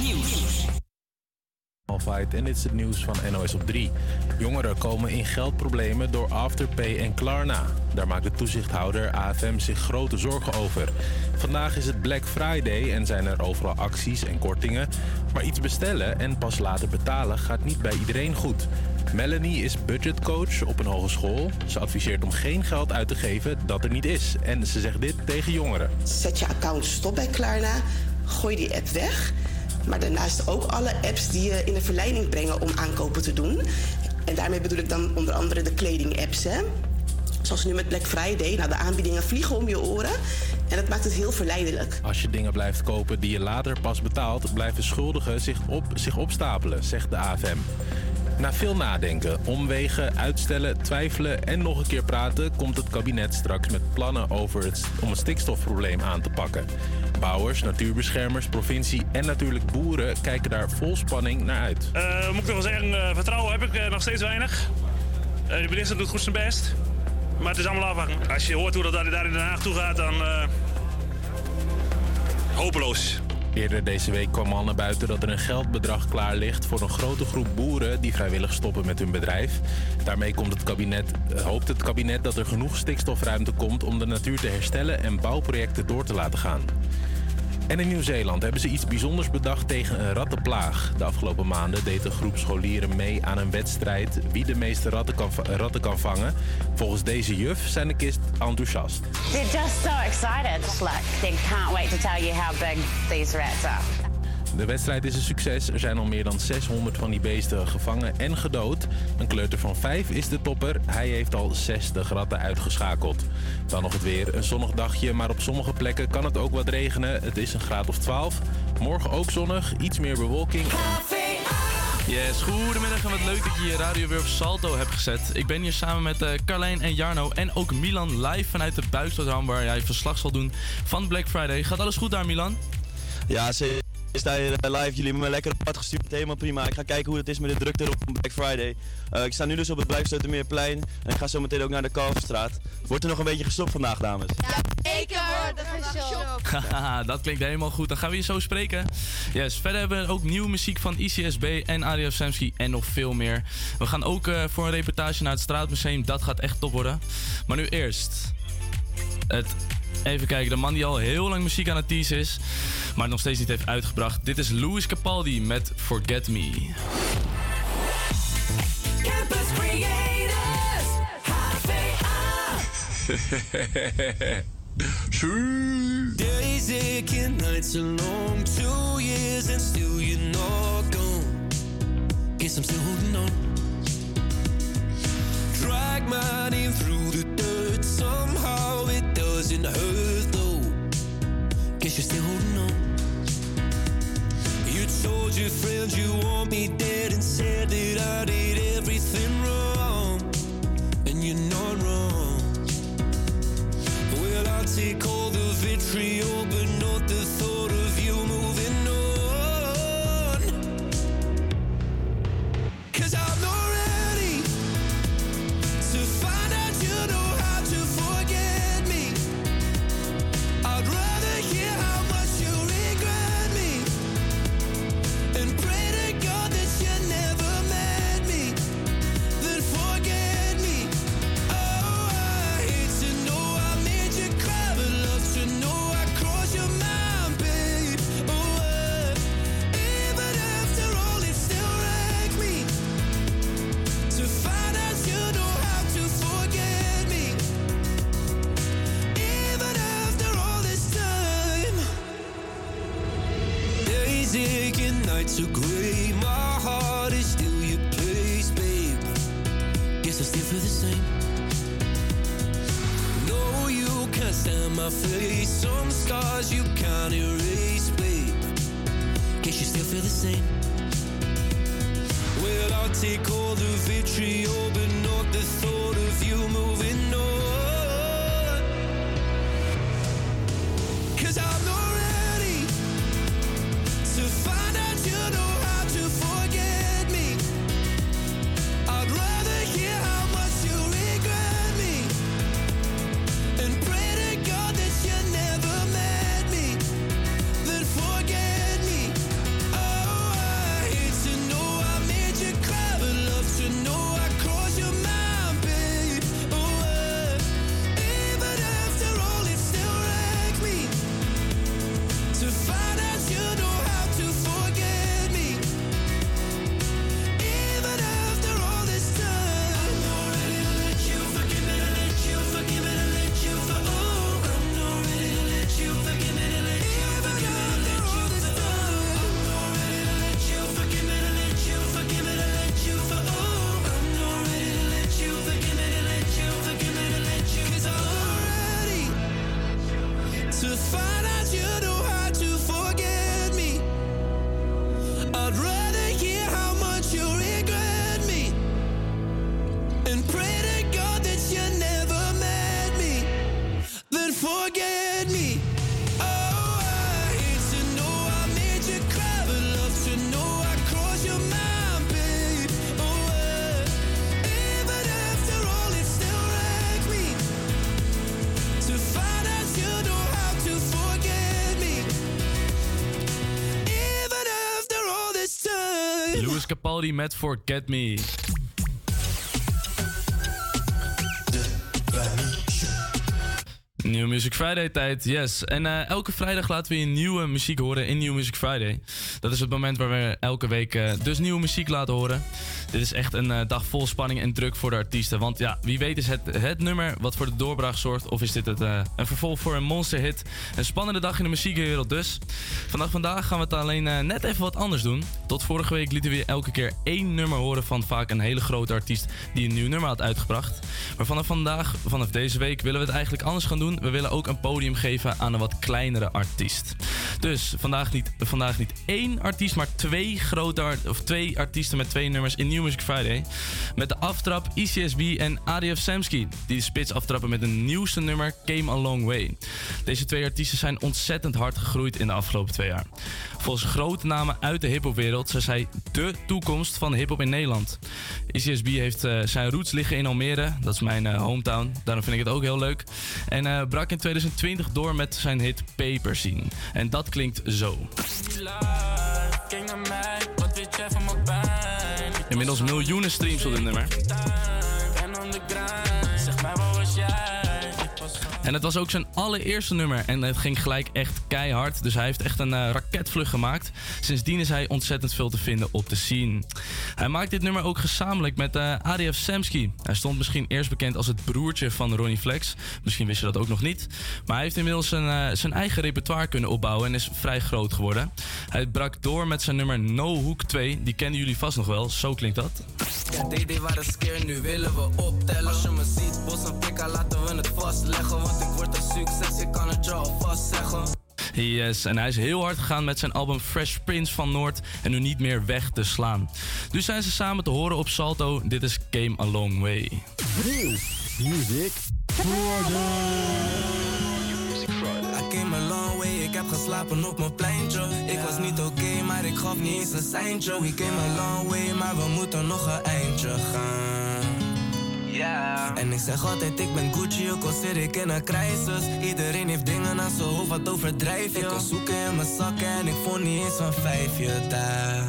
Nieuws. En dit is het nieuws van NOS op 3. Jongeren komen in geldproblemen door Afterpay en Klarna. Daar maakt de toezichthouder AFM zich grote zorgen over. Vandaag is het Black Friday en zijn er overal acties en kortingen. Maar iets bestellen en pas later betalen gaat niet bij iedereen goed. Melanie is budgetcoach op een hogeschool. Ze adviseert om geen geld uit te geven dat er niet is. En ze zegt dit tegen jongeren. Zet je account stop bij Klarna, gooi die app weg. Maar daarnaast ook alle apps die je in de verleiding brengen om aankopen te doen. En daarmee bedoel ik dan onder andere de kleding-apps. Zoals nu met Black Friday. Nou, de aanbiedingen vliegen om je oren. En dat maakt het heel verleidelijk. Als je dingen blijft kopen die je later pas betaalt, blijven schuldigen zich, op, zich opstapelen, zegt de AFM. Na veel nadenken, omwegen, uitstellen, twijfelen en nog een keer praten, komt het kabinet straks met plannen over het, om het stikstofprobleem aan te pakken. Bouwers, natuurbeschermers, provincie en natuurlijk boeren kijken daar vol spanning naar uit. Uh, moet ik nog wel zeggen, uh, vertrouwen heb ik uh, nog steeds weinig. de minister doet goed zijn best. Maar het is allemaal afwachten. Als je hoort hoe dat daar in Den Haag toe gaat, dan hopeloos. Eerder deze week kwam al naar buiten dat er een geldbedrag klaar ligt voor een grote groep boeren die vrijwillig stoppen met hun bedrijf. Daarmee komt het kabinet, hoopt het kabinet dat er genoeg stikstofruimte komt om de natuur te herstellen en bouwprojecten door te laten gaan. En in Nieuw-Zeeland hebben ze iets bijzonders bedacht tegen een rattenplaag. De afgelopen maanden deed een groep scholieren mee aan een wedstrijd wie de meeste ratten kan, ratten kan vangen. Volgens deze juf zijn de kist enthousiast. They're just so excited. Like they can't wait to tell you how big these rats are. De wedstrijd is een succes. Er zijn al meer dan 600 van die beesten gevangen en gedood. Een kleuter van 5 is de topper. Hij heeft al 60 ratten uitgeschakeld. Dan nog het weer. Een zonnig dagje, maar op sommige plekken kan het ook wat regenen. Het is een graad of 12. Morgen ook zonnig, iets meer bewolking. Yes, goedemiddag en wat leuk dat je je radio weer op Salto hebt gezet. Ik ben hier samen met uh, Carlijn en Jarno en ook Milan live vanuit de Buikstadram waar jij verslag zal doen van Black Friday. Gaat alles goed daar Milan? Ja, zeker sta hier eh, live. Jullie hebben me lekker op pad gestuurd. Helemaal prima. Ik ga kijken hoe het is met de drukte op Black Friday. Uh, ik sta nu dus op het Blijfsteutermeerplein. En ik ga zo meteen ook naar de Kalverstraat. Wordt er nog een beetje gestopt vandaag, dames? Ja, ik wordt er gestopt. Haha, dat klinkt helemaal goed. Dan gaan we je zo spreken. Yes, verder hebben we ook nieuwe muziek van ICSB en Ariel Samsky en nog veel meer. We gaan ook uh, voor een reportage naar het Straatmuseum. Dat gaat echt top worden. Maar nu eerst het Even kijken, de man die al heel lang muziek aan het teasen is, maar nog steeds niet heeft uitgebracht. Dit is Louis Capaldi met Forget Me. Campus Creators, HVA. Days aching, nights are long, two years and still you're not gone. Guess I'm still holding on. Drag my name through the dirt somehow it doesn't hurt though. Guess you're still holding on. You told your friends you want me dead and said that I did everything wrong. And you're not wrong. Well, I'll take all the vitriol, but not the thought of Capaldi met Forget Me. New Music Friday tijd, yes. En eh, elke vrijdag laten we je nieuwe muziek horen in New Music Friday. Dat is het moment waar we elke week eh, dus nieuwe muziek laten horen. Dit is echt een eh, dag vol spanning en druk voor de artiesten. Want ja, wie weet is het het nummer wat voor de doorbraak zorgt... of is dit het, eh, een vervolg voor een monsterhit. Een spannende dag in de muziekwereld dus. Vanaf vandaag gaan we het alleen eh, net even wat anders doen. Tot vorige week lieten we elke keer één nummer horen... van vaak een hele grote artiest die een nieuw nummer had uitgebracht. Maar vanaf vandaag, vanaf deze week, willen we het eigenlijk anders gaan doen. We willen ook een podium geven aan een wat kleinere artiest. Dus vandaag niet, vandaag niet één artiest, maar twee grote of twee artiesten met twee nummers in New Music Friday. Met de aftrap ICSB en ADF Samsky, die de spits aftrappen met een nieuwste nummer Came a Long Way. Deze twee artiesten zijn ontzettend hard gegroeid in de afgelopen twee jaar. Volgens grote namen uit de hiphopwereld zijn zij de toekomst van hiphop in Nederland. ICSB heeft eh, zijn roots liggen in Almere, dat is mijn eh, hometown. Daarom vind ik het ook heel leuk. En eh, brak in 2020 door met zijn hit Paper Scene. En dat klinkt zo. Inmiddels miljoenen streams op dit nummer. En het was ook zijn allereerste nummer en het ging gelijk echt keihard. Dus hij heeft echt een eh, raketvlucht gemaakt. Sindsdien is hij ontzettend veel te vinden op de scene. Hij maakt dit nummer ook gezamenlijk met eh ADF Samsky. Hij stond misschien eerst bekend als het broertje van Ronnie Flex. Misschien wist je dat ook nog niet. Maar hij heeft inmiddels zijn, eh, zijn eigen repertoire kunnen opbouwen en is vrij groot geworden. Hij brak door met zijn nummer No Hook 2. Die kennen jullie vast nog wel. Zo klinkt dat. Ja, DD waren scared, nu willen we optellen. Als je me ziet, bos en pikka, laten we het vastleggen. Want ik word een succes, ik kan het je alvast zeggen. Yes, en hij is heel hard gegaan met zijn album Fresh Prince van Noord en nu niet meer weg te slaan. Nu zijn ze samen te horen op Salto. Dit is Came a Long Way. Music I came a long way, ik heb geslapen op mijn pleintje. Ik was niet oké, maar ik gaf niet eens een seintje. We came a long way, maar we moeten nog een eindje gaan. Ja. En ik zeg altijd, ik ben Gucci, ook al zit ik in een crisis. Iedereen heeft dingen aan zijn hoofd, wat overdrijf je. Ik kon zoeken in mijn zakken en ik vond niet eens een vijfje daar.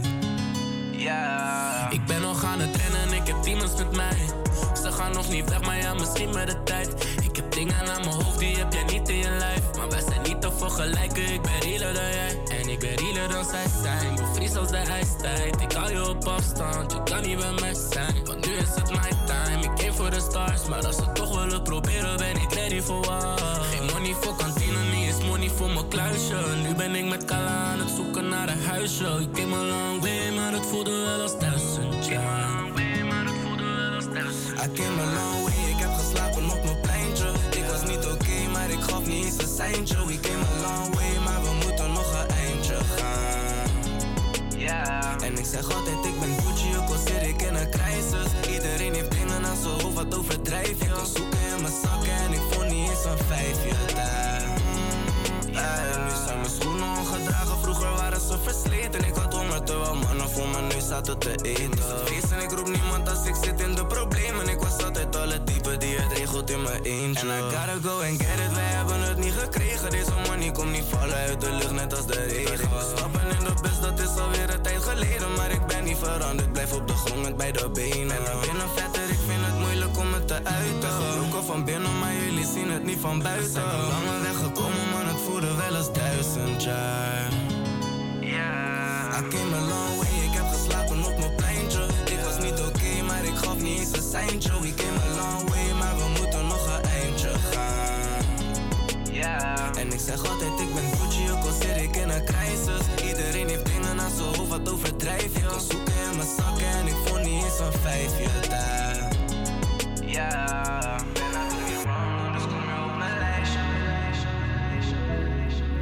Ja. Ik ben nog aan het rennen en ik heb demons met mij. Ze gaan nog niet weg, maar ja, misschien met de tijd. Ik heb dingen aan mijn hoofd, die heb jij niet in je lijf. Maar wij zijn niet te vergelijken, ik ben realer dan jij. Ik ben realer dan zij zijn. Bevries als de ijstijd. Ik hou je op afstand, je kan niet bij mij zijn. Want nu is het my time, ik came voor de stars. Maar als ze toch willen proberen, ben ik ready voor wat. Geen money voor kantine, niet eens money voor mijn kluisje. Nu ben ik met Kala aan het zoeken naar een huisje. Ik came a long way, maar het voelde wel als duizend jaar. I came a long way, ik heb geslapen op mijn pleintje. Ik was niet oké, maar ik gaf niet eens een seintje. We came a long way, maar we En ik zeg altijd, ik ben Gucci, ook al zit ik in een crisis. Iedereen heeft dingen aan zijn hoofd, wat overdrijf je. Ik kon zoeken in mijn zakken en ik vond niet eens een vijfje daar. Ey, nu zijn mijn schoenen ongedragen, vroeger waren ze versleten. Ik had honger terwijl mannen voor mijn neus zaten te eten. Feest en ik roep niemand als ik zit in de problemen. Ik was altijd al het type die het regelt in mijn eentje. And I gotta go and get it, wij hebben het niet gekregen. Deze money komt niet vallen uit de lucht, net als de regen. We stappen in de alweer een tijd geleden. Maar ik ben niet veranderd, blijf op de grond met beide benen. En ik ben een vetter, ik vind het moeilijk om het te uiten. Gebroken van binnen, maar jullie zien het niet van buiten. Zijn een lange weg gekomen, maar het voelde wel als duizend jaar. I came a long way, ik heb geslapen op mijn pleintje. Ik was niet oké, maar ik gaf niet eens een seintje. We came a long way, maar we moeten nog een eindje gaan. En ik zeg altijd, ik wat overdrijf. Je kan zoeken in mijn zakken en ik vond niet eens een vijf Je daar. Ja. Ben natuurlijk man, dus kom je op mijn lijstje.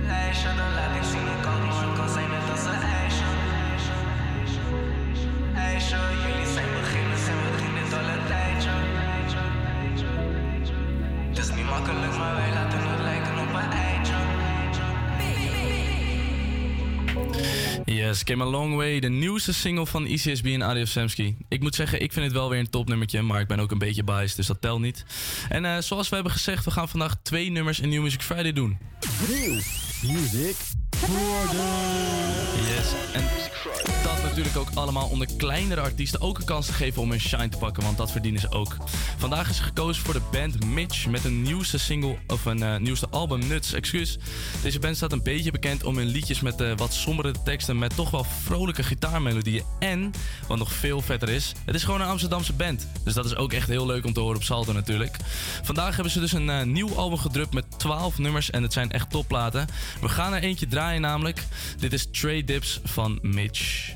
Lijstje, dan laat ik zien Ik kan gewoon kan zijn net als een ijsje. Ijsje, jullie zijn beginnen, zijn beginnen doen al een tijdje. Het is niet makkelijk, maar wij laten Yes, Came a Long Way, de nieuwste single van ICSB en Adios Samsky. Ik moet zeggen, ik vind het wel weer een topnummertje, maar ik ben ook een beetje biased, dus dat telt niet. En eh, zoals we hebben gezegd, we gaan vandaag twee nummers in New Music Friday doen. Nieuw Music Yes, en dat natuurlijk ook allemaal om de kleinere artiesten ook een kans te geven om hun shine te pakken, want dat verdienen ze ook. Vandaag is gekozen voor de band Mitch met een nieuwste single, of een eh, nieuwste album, Nuts, excuus. Deze band staat een beetje bekend om hun liedjes met eh, wat sombere teksten, met toch wel vrolijke gitaarmelodieën. En, wat nog veel vetter is, het is gewoon een Amsterdamse band. Dus dat is ook echt heel leuk om te horen op Salto natuurlijk. Vandaag hebben ze dus een eh, nieuw album gedrupt met 12 nummers en het zijn echt topplaten. We gaan er eentje draaien namelijk. Dit is Trade Dips van Mitch. H.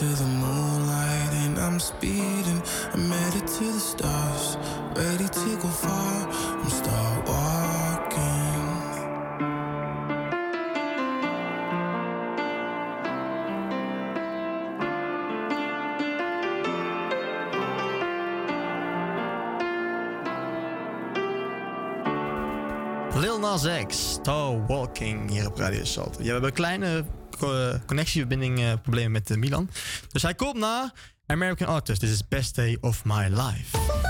to the moonlight and I'm speeding. I'm headed to the stars, ready to go far. I'm start walking. Lil Nas X, Tall Walking hier op Radio Salt. Ja, we hebben kleine co- connectieverbinding eh, problemen met eh, Milan. Dus hij komt na American Artist. This is Best Day of My Life.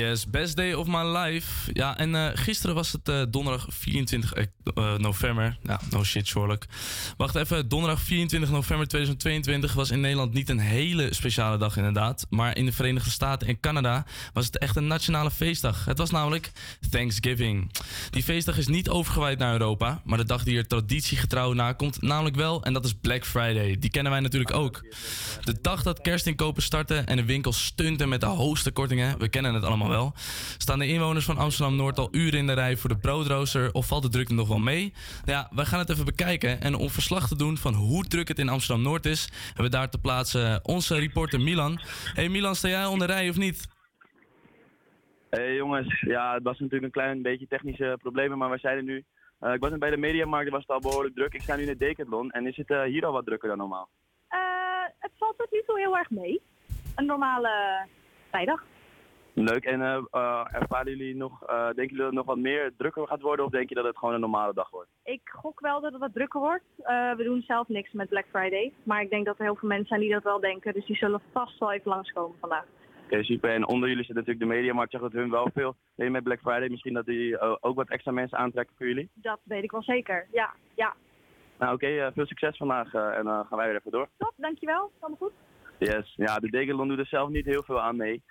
Yes, best day of my life. Ja, en eh, gisteren was het eh, donderdag 24 eh, november. Ja, no shit, Sherlock. Wacht even, donderdag 24 november 2022 was in Nederland niet een hele speciale dag inderdaad. Maar in de Verenigde Staten en Canada was het echt een nationale feestdag. Het was namelijk Thanksgiving. Die feestdag is niet overgewaaid naar Europa, maar de dag die er traditiegetrouw na komt, namelijk wel. En dat is Black Friday. Die kennen wij natuurlijk ook. De dag dat kerstinkopen starten en de winkels stunten met de hoogste kortingen. We kennen het allemaal wel. Staan de inwoners van Amsterdam-Noord al uren in de rij voor de broodrooster of valt de drukte nog wel mee? Ja, wij gaan het even bekijken. En om verslag te doen van hoe druk het in Amsterdam-Noord is, hebben we daar te plaatsen onze reporter Milan. Hey Milan, sta jij onder rij of niet? Hey jongens, ja, het was natuurlijk een klein beetje technische problemen, maar we zeiden nu. eh, ik was net bij de Mediamarkt, er was het al behoorlijk druk. Ik sta nu in het Decathlon en is het eh, hier al wat drukker dan normaal? Eh, het valt tot nu toe heel erg mee. Een normale vrijdag. Leuk, en ervaren jullie nog, denken jullie dat het nog wat meer drukker gaat worden of denk je dat het gewoon een normale dag wordt? Ik gok wel dat het wat drukker wordt. We doen zelf niks met Black Friday. Maar ik denk dat er heel veel mensen zijn die dat wel denken. Dus die zullen vast wel even langskomen vandaag. Oké, super. En onder jullie zit natuurlijk de Mediamarkt, ik zag dat hun wel veel deden met Black Friday. Misschien dat die eh, ook wat extra mensen aantrekken voor jullie? Dat weet ik wel zeker. Ja, ja. Nou oké, eh, veel succes vandaag eh, en dan gaan wij weer even door. Top, dankjewel. Allemaal goed? Yes, ja, de Decathlon doet er zelf niet heel veel aan mee.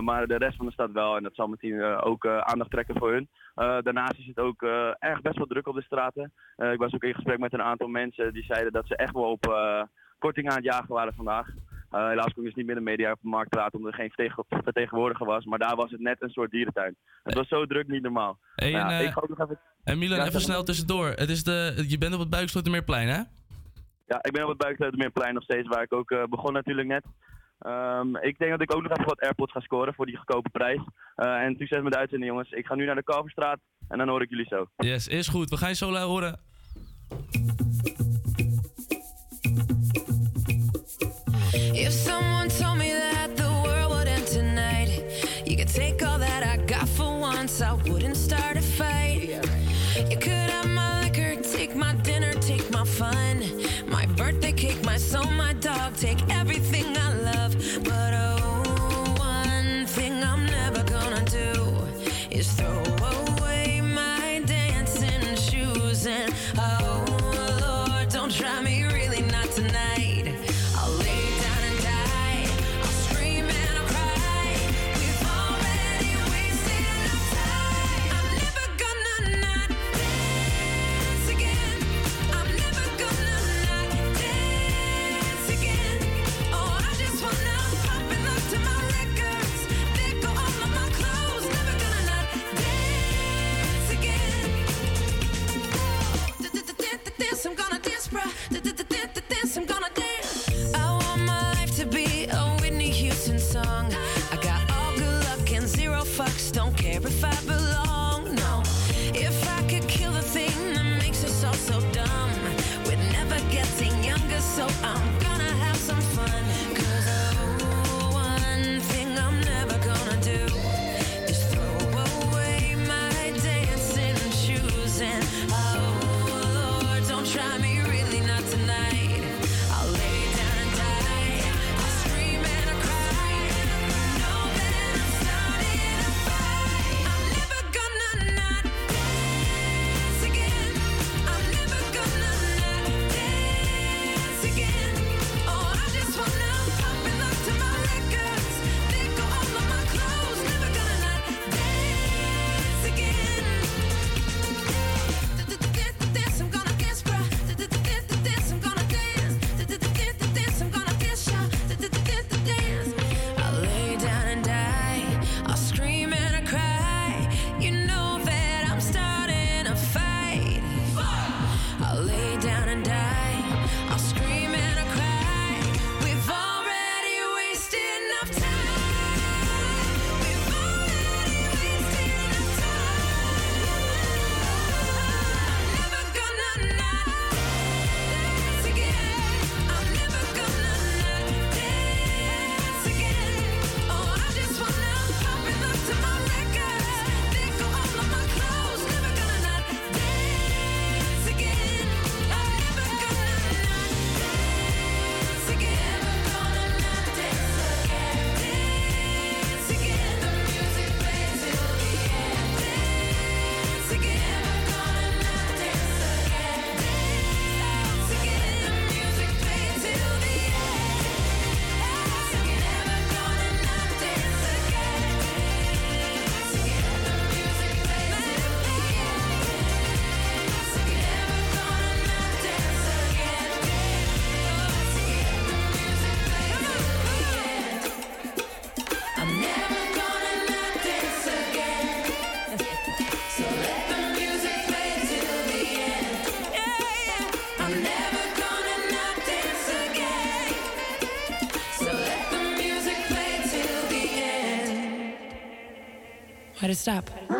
Maar de rest van de stad wel en dat zal meteen ook aandacht trekken voor hun. Daarnaast is het ook erg best wel druk op de straten. Ik was ook in gesprek met een aantal mensen die zeiden dat ze echt wel op korting aan het jagen waren vandaag. Eh, helaas kon ik dus niet met de mediamarkt praten omdat er geen vertegen- vertegenwoordiger was. Maar daar was het net een soort dierentuin. Het was zo druk niet normaal. Hey, ja, en, eh, ik ga ook nog even... En Milan, Ja, even snel tussendoor. Het is de, je bent op het Buikslotermeerplein, hè? Ja, ik ben op het Buikslotermeerplein nog steeds, waar ik ook eh, begon natuurlijk net. Ehm, ik denk dat ik ook nog even wat AirPods ga scoren voor die goedkope prijs. Eh, en succes met de uitzending, jongens. Ik ga nu naar de Kalverstraat en dan hoor ik jullie zo. Yes, is goed. We gaan je zo horen. Take my dinner, take my fun, my birthday cake, my soul, my dog, take stop.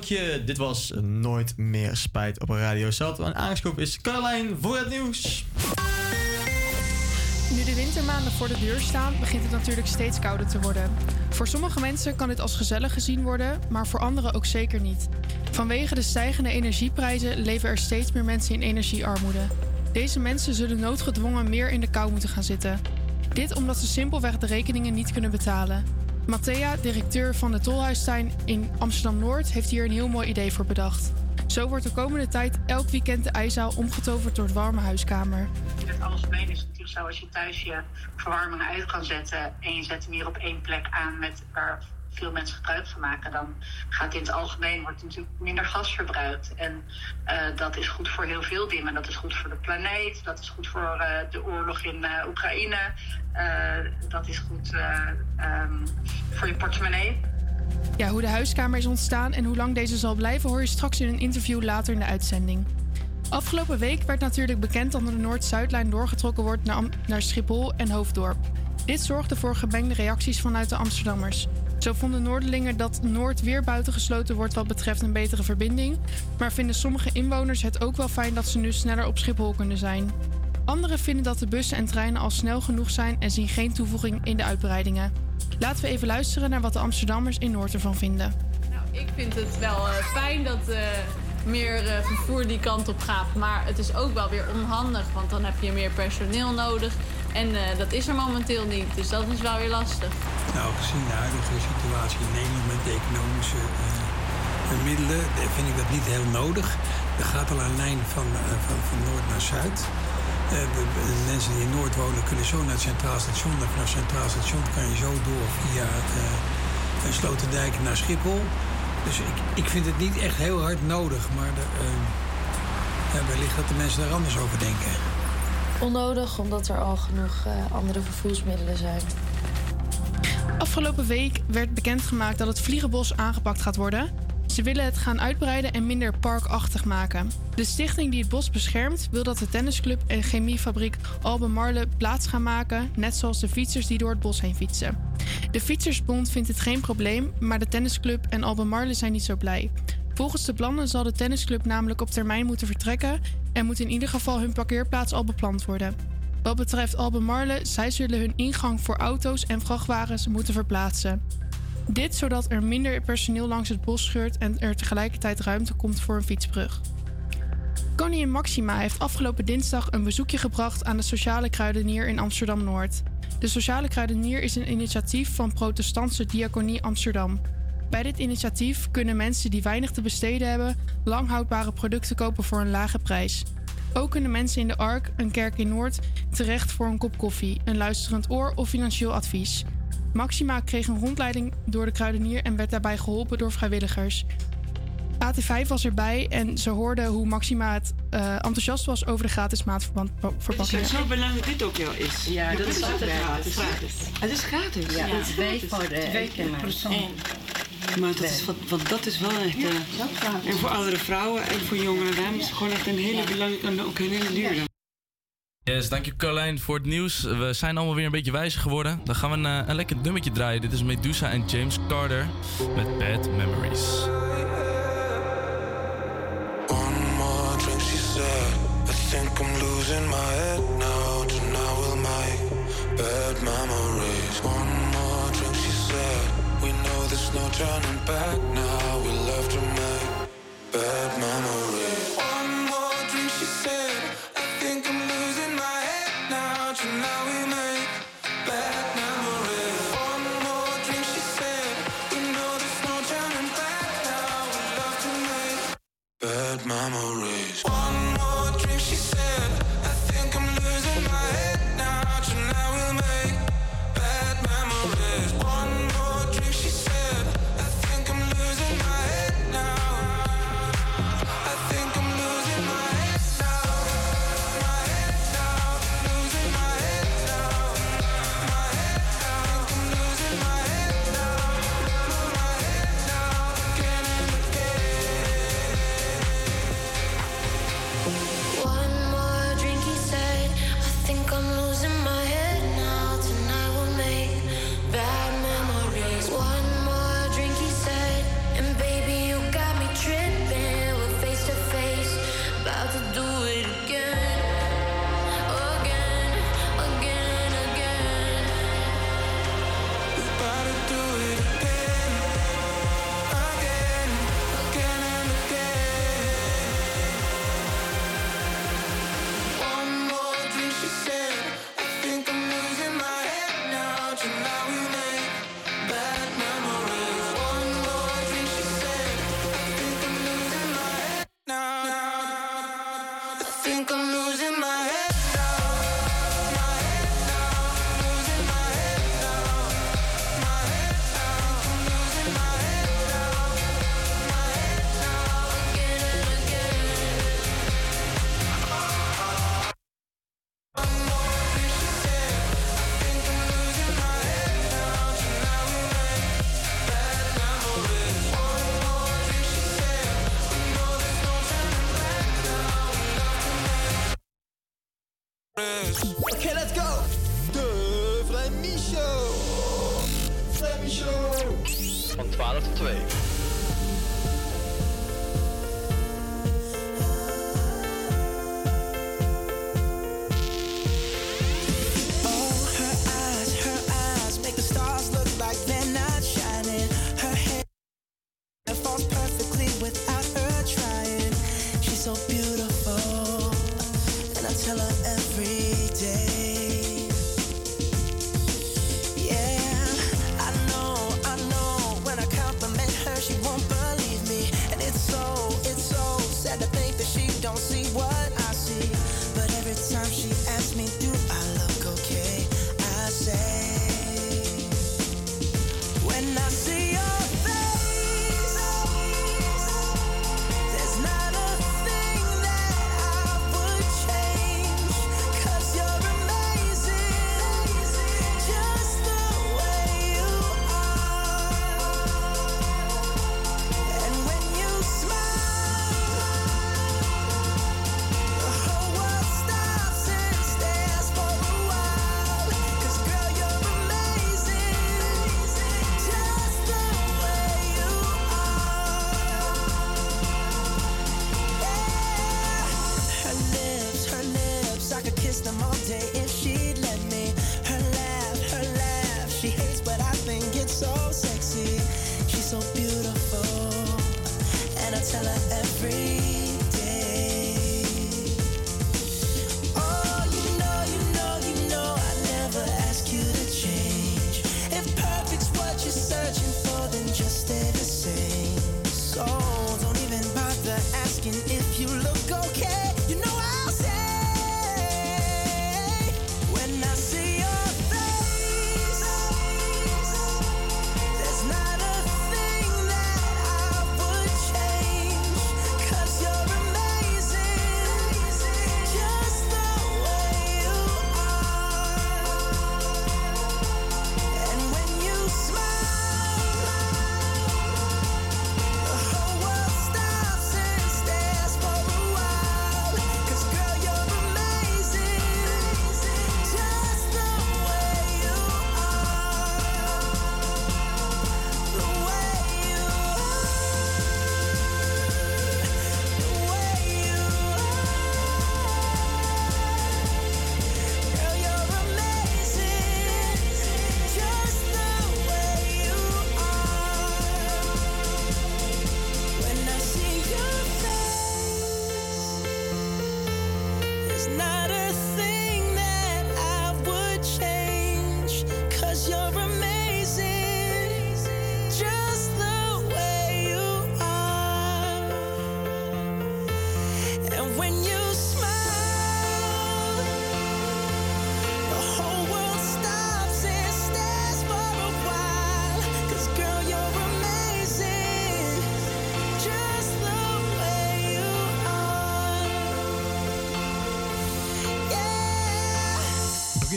Dit was Nooit meer spijt op Radio Zeld. En aangeschoven is Carlijn voor het nieuws. Nu de wintermaanden voor de deur staan, begint het natuurlijk steeds kouder te worden. Voor sommige mensen kan dit als gezellig gezien worden, maar voor anderen ook zeker niet. Vanwege de stijgende energieprijzen leven er steeds meer mensen in energiearmoede. Deze mensen zullen noodgedwongen meer in de kou moeten gaan zitten. Dit omdat ze simpelweg de rekeningen niet kunnen betalen. Matthea, directeur van de Tolhuistuin in Amsterdam Noord, heeft hier een heel mooi idee voor bedacht. Zo wordt de komende tijd elk weekend de ijzaal omgetoverd tot warme huiskamer. In het algemeen is het natuurlijk zo als je thuis je verwarming uit kan zetten en je zet hem hier op één plek aan met waar veel mensen gebruik van maken, dan gaat in het algemeen wordt natuurlijk minder gas verbruikt. En eh, dat is goed voor heel veel dingen. Dat is goed voor de planeet, dat is goed voor eh, de oorlog in eh, Oekraïne, dat is goed eh, ehm, voor je portemonnee. Ja, hoe de huiskamer is ontstaan en hoe lang deze zal blijven hoor je straks in een interview later in de uitzending. Afgelopen week werd natuurlijk bekend dat de Noord-Zuidlijn doorgetrokken wordt naar, naar Schiphol en Hoofddorp. Dit zorgde voor gemengde reacties vanuit de Amsterdammers. Zo vonden Noorderlingen dat Noord weer buitengesloten wordt wat betreft een betere verbinding, maar vinden sommige inwoners het ook wel fijn dat ze nu sneller op Schiphol kunnen zijn. Anderen vinden dat de bussen en treinen al snel genoeg zijn en zien geen toevoeging in de uitbreidingen. Laten we even luisteren naar wat de Amsterdammers in Noord ervan vinden. Ik vind het wel eh, fijn dat eh, meer eh, vervoer die kant op gaat. Maar het is ook wel weer onhandig, want dan heb je meer personeel nodig. En eh, dat is er momenteel niet, dus dat is wel weer lastig. Nou, gezien de huidige situatie in Nederland met de economische eh, middelen, eh, vind ik dat niet heel nodig. Er gaat al een lijn van, van, van noord naar zuid. De, de mensen die in Noord wonen kunnen zo naar het Centraal Station. En vanaf het Centraal Station kan je zo door via uh, Sloterdijk naar Schiphol. Dus ik, ik vind het niet echt heel hard nodig. Maar de, wellicht dat de mensen daar anders over denken. Onnodig, omdat er al genoeg uh, andere vervoersmiddelen zijn. Afgelopen week werd bekendgemaakt dat het Vliegenbos aangepakt gaat worden. Ze willen het gaan uitbreiden en minder parkachtig maken. De stichting die het bos beschermt wil dat de tennisclub en chemiefabriek Albemarle plaats gaan maken, net zoals de fietsers die door het bos heen fietsen. De Fietsersbond vindt het geen probleem, maar de tennisclub en Albemarle zijn niet zo blij. Volgens de plannen zal de tennisclub namelijk op termijn moeten vertrekken en moet in ieder geval hun parkeerplaats al beplant worden. Wat betreft Albemarle, zij zullen hun ingang voor auto's en vrachtwagens moeten verplaatsen. Dit zodat er minder personeel langs het bos scheurt en er tegelijkertijd ruimte komt voor een fietsbrug. Koningin Maxima heeft afgelopen dinsdag een bezoekje gebracht aan de Sociale Kruidenier in Amsterdam Noord. De Sociale Kruidenier is een initiatief van Protestantse Diaconie Amsterdam. Bij dit initiatief kunnen mensen die weinig te besteden hebben lang houdbare producten kopen voor een lage prijs. Ook kunnen mensen in de Ark, een kerk in Noord, terecht voor een kop koffie, een luisterend oor of financieel advies. Maxima kreeg een rondleiding door de kruidenier en werd daarbij geholpen door vrijwilligers. AT5 was erbij en ze hoorden hoe Maxima het eh, enthousiast was over de gratis maatverpakkingen. Het is zo belangrijk dat dit ook jou is. Ja, dat is altijd gratis. gratis. Het is gratis. Ja, dat is twee voor de Twee keer maar. Maar dat is, wat, want dat is wel echt. eh, en voor oudere vrouwen en voor jongere dames gewoon echt een hele belangrijke en ook een hele duurde. Yes, dank je Carlijn voor het nieuws. We zijn allemaal weer een beetje wijzer geworden. Dan gaan we een, eh, een lekker nummertje draaien. Dit is Medusa en James Carter met Bad Memories. One more drink, she said. I think I'm losing my head now. Tonight we'll make bad memories. Turning back now. We love to make bad memories.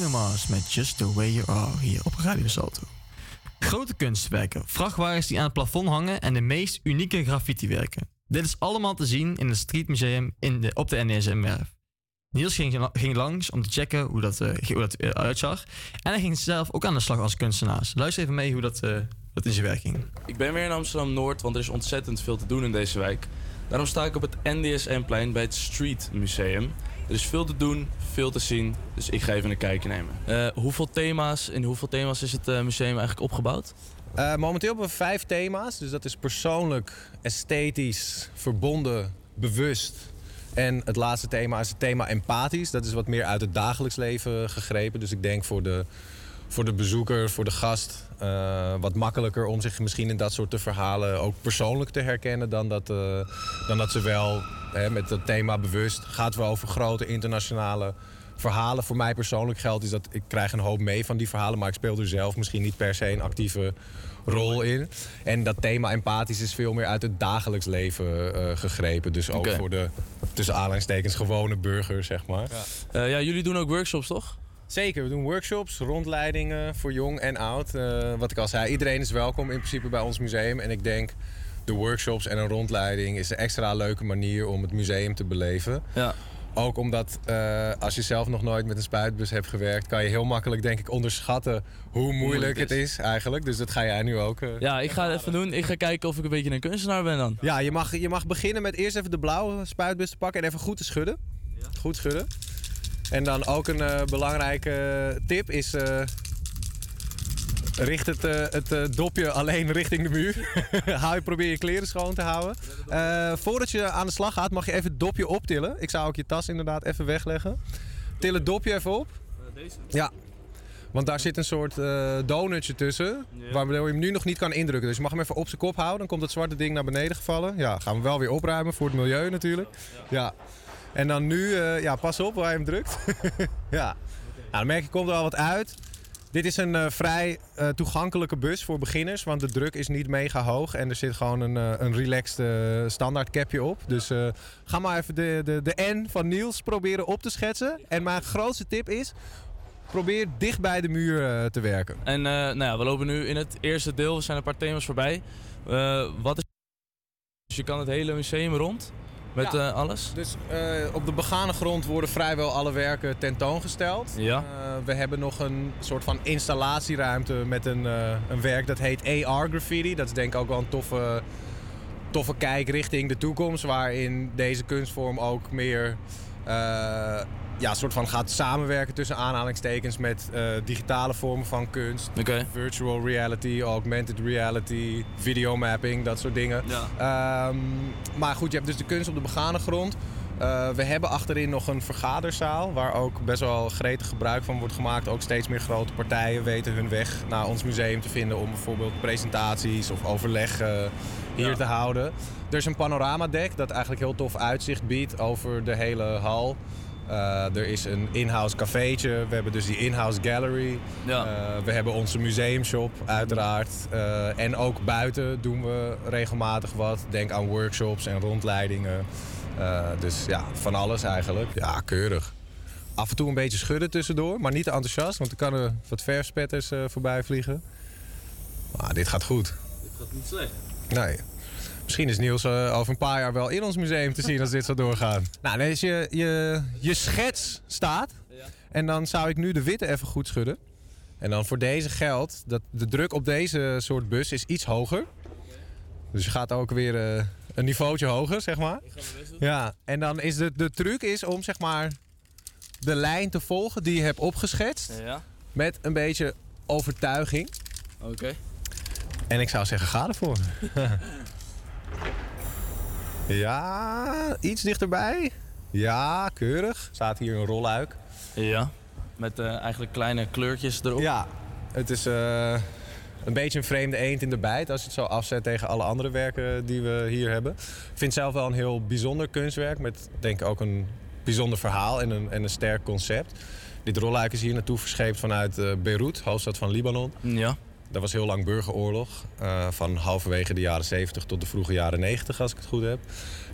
Mars met Just The Way You Are hier op Radio. Grote kunstwerken, vrachtwagens die aan het plafond hangen en de meest unieke graffitiwerken. Dit is allemaal te zien in het Street Museum in de, op de NSM-werf. Niels ging, ging langs om te checken hoe dat, eh, hoe dat eh, uitzag. En hij ging zelf ook aan de slag als kunstenaar. Luister even mee hoe dat, eh, dat in zijn werk ging. Ik ben weer in Amsterdam-Noord, want er is ontzettend veel te doen in deze wijk. Daarom sta ik op het NDSM-plein bij het Street Museum. Er is veel te doen, veel te zien, dus ik ga even een kijkje nemen. Eh, hoeveel thema's, in hoeveel thema's is het eh, museum eigenlijk opgebouwd? Eh, momenteel hebben we vijf thema's. Dus dat is persoonlijk, esthetisch, verbonden, bewust. En het laatste thema is het thema empathisch. Dat is wat meer uit het dagelijks leven gegrepen. Dus ik denk voor de, voor de bezoeker, voor de gast... eh, wat makkelijker om zich misschien in dat soort verhalen ook persoonlijk te herkennen... dan dat, eh, dan dat ze wel hè, met het thema bewust... gaat wel over grote internationale verhalen. Voor mij persoonlijk geldt is dat ik krijg een hoop mee van die verhalen... maar ik speel er zelf misschien niet per se een actieve rol in. En dat thema empathisch is veel meer uit het dagelijks leven eh, gegrepen. Dus ook voor de, tussen aanhalingstekens, gewone burger, zeg maar. Ja. ja, jullie doen ook workshops, toch? Zeker, we doen workshops, rondleidingen voor jong en oud. Eh, wat ik al zei, iedereen is welkom in principe bij ons museum. En ik denk, de workshops en een rondleiding is een extra leuke manier om het museum te beleven. Ja. Ook omdat eh, als je zelf nog nooit met een spuitbus hebt gewerkt, kan je heel makkelijk denk ik onderschatten hoe moeilijk het is eigenlijk. Dus dat ga jij nu ook. eh, Ja, ik ga het even doen. Ik ga kijken of ik een beetje een kunstenaar ben dan. Ja, je mag, je mag beginnen met eerst even de blauwe spuitbus te pakken en even goed te schudden. Goed schudden. En dan ook een eh, belangrijke tip is... eh, richt het, eh, het dopje alleen richting de muur. Hou je, probeer je kleren schoon te houden. Voordat je aan de slag gaat mag je even het dopje optillen. Ik zou ook je tas inderdaad even wegleggen. Til het dopje even op. Deze? Ja. Want daar zit een soort donutje tussen, waardoor je hem nu nog niet kan indrukken. Dus je mag hem even op zijn kop houden, dan komt het zwarte ding naar beneden gevallen. Ja, gaan we wel weer opruimen voor het milieu natuurlijk. Ja. En dan nu, eh, ja, pas op waar je hem drukt. ja. Nou, dan merk je, komt er al wat uit. Dit is een eh, vrij eh, toegankelijke bus voor beginners, want de druk is niet mega hoog. En er zit gewoon een, een relaxed standaard capje op. Dus ga maar even de, de, de N van Niels proberen op te schetsen. En mijn grootste tip is, probeer dicht bij de muur te werken. En nou ja, we lopen nu in het eerste deel. We zijn een paar thema's voorbij. Wat is... Dus je kan het hele museum rond met Ja. eh, alles? Dus eh, op de begane grond worden vrijwel alle werken tentoongesteld. Ja. Eh, we hebben nog een soort van installatieruimte met een, een werk dat heet AR Graffiti. Dat is denk ik ook wel een toffe toffe kijk richting de toekomst. Waarin deze kunstvorm ook meer ja, soort van gaat samenwerken tussen aanhalingstekens met eh, digitale vormen van kunst. Virtual reality, augmented reality, videomapping, dat soort dingen. Ehm, maar goed, je hebt dus de kunst op de begane grond. Eh, we hebben achterin nog een vergaderzaal waar ook best wel gretig gebruik van wordt gemaakt. Ook steeds meer grote partijen weten hun weg naar ons museum te vinden om bijvoorbeeld presentaties of overleg eh, hier Ja. te houden. Er is een panoramadek dat eigenlijk heel tof uitzicht biedt over de hele hal. Eh, er is een in-house cafeetje. We hebben dus die in-house gallery. Eh, we hebben onze museumshop, uiteraard. Eh, en ook buiten doen we regelmatig wat. Denk aan workshops en rondleidingen. Eh, dus ja, van alles eigenlijk. Ja, keurig. Af en toe een beetje schudden tussendoor, maar niet te enthousiast, want er kan er wat verfspetters eh, voorbij vliegen. Maar dit gaat goed. Dit gaat niet slecht. Nee. Misschien is Niels eh, over een paar jaar wel in ons museum te zien als dit zo doorgaat. Nou, nee, als je, je, je schets staat. En dan zou ik nu de witte even goed schudden. En dan voor deze geldt dat de druk op deze soort bus is iets hoger. Dus je gaat ook weer eh, een niveautje hoger, zeg maar. Ja, en dan is de, de truc is om zeg maar de lijn te volgen die je hebt opgeschetst. Ja. Met een beetje overtuiging. Oké. En ik zou zeggen, ga ervoor. ja, iets dichterbij. Ja, keurig. Staat hier een rolluik. Ja. Met eh, eigenlijk kleine kleurtjes erop. Ja, het is eh, een beetje een vreemde eend in de bijt als je het zo afzet tegen alle andere werken die we hier hebben. Ik vind het zelf wel een heel bijzonder kunstwerk met denk ik ook een bijzonder verhaal en een, en een sterk concept. Dit rolluik is hier naartoe verscheept vanuit eh, Beirut, hoofdstad van Libanon. Ja. Dat was heel lang burgeroorlog. eh, van halverwege de jaren 70 tot de vroege jaren 90, als ik het goed heb.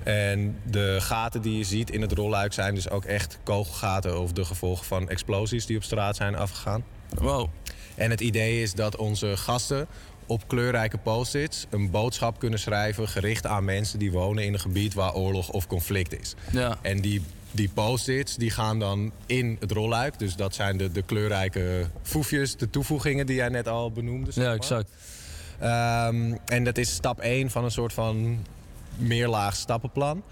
En de gaten die je ziet in het rolluik zijn dus ook echt kogelgaten... of de gevolgen van explosies die op straat zijn afgegaan. Wow. En het idee is dat onze gasten op kleurrijke post-its... een boodschap kunnen schrijven gericht aan mensen die wonen in een gebied... waar oorlog of conflict is. Ja. En die, die post-its die gaan dan in het rolluik. Dus dat zijn de, de kleurrijke foefjes, de toevoegingen die jij net al benoemde. zeg Ja, exact. Ehm, en dat is stap 1 van een soort van meerlaag stappenplan.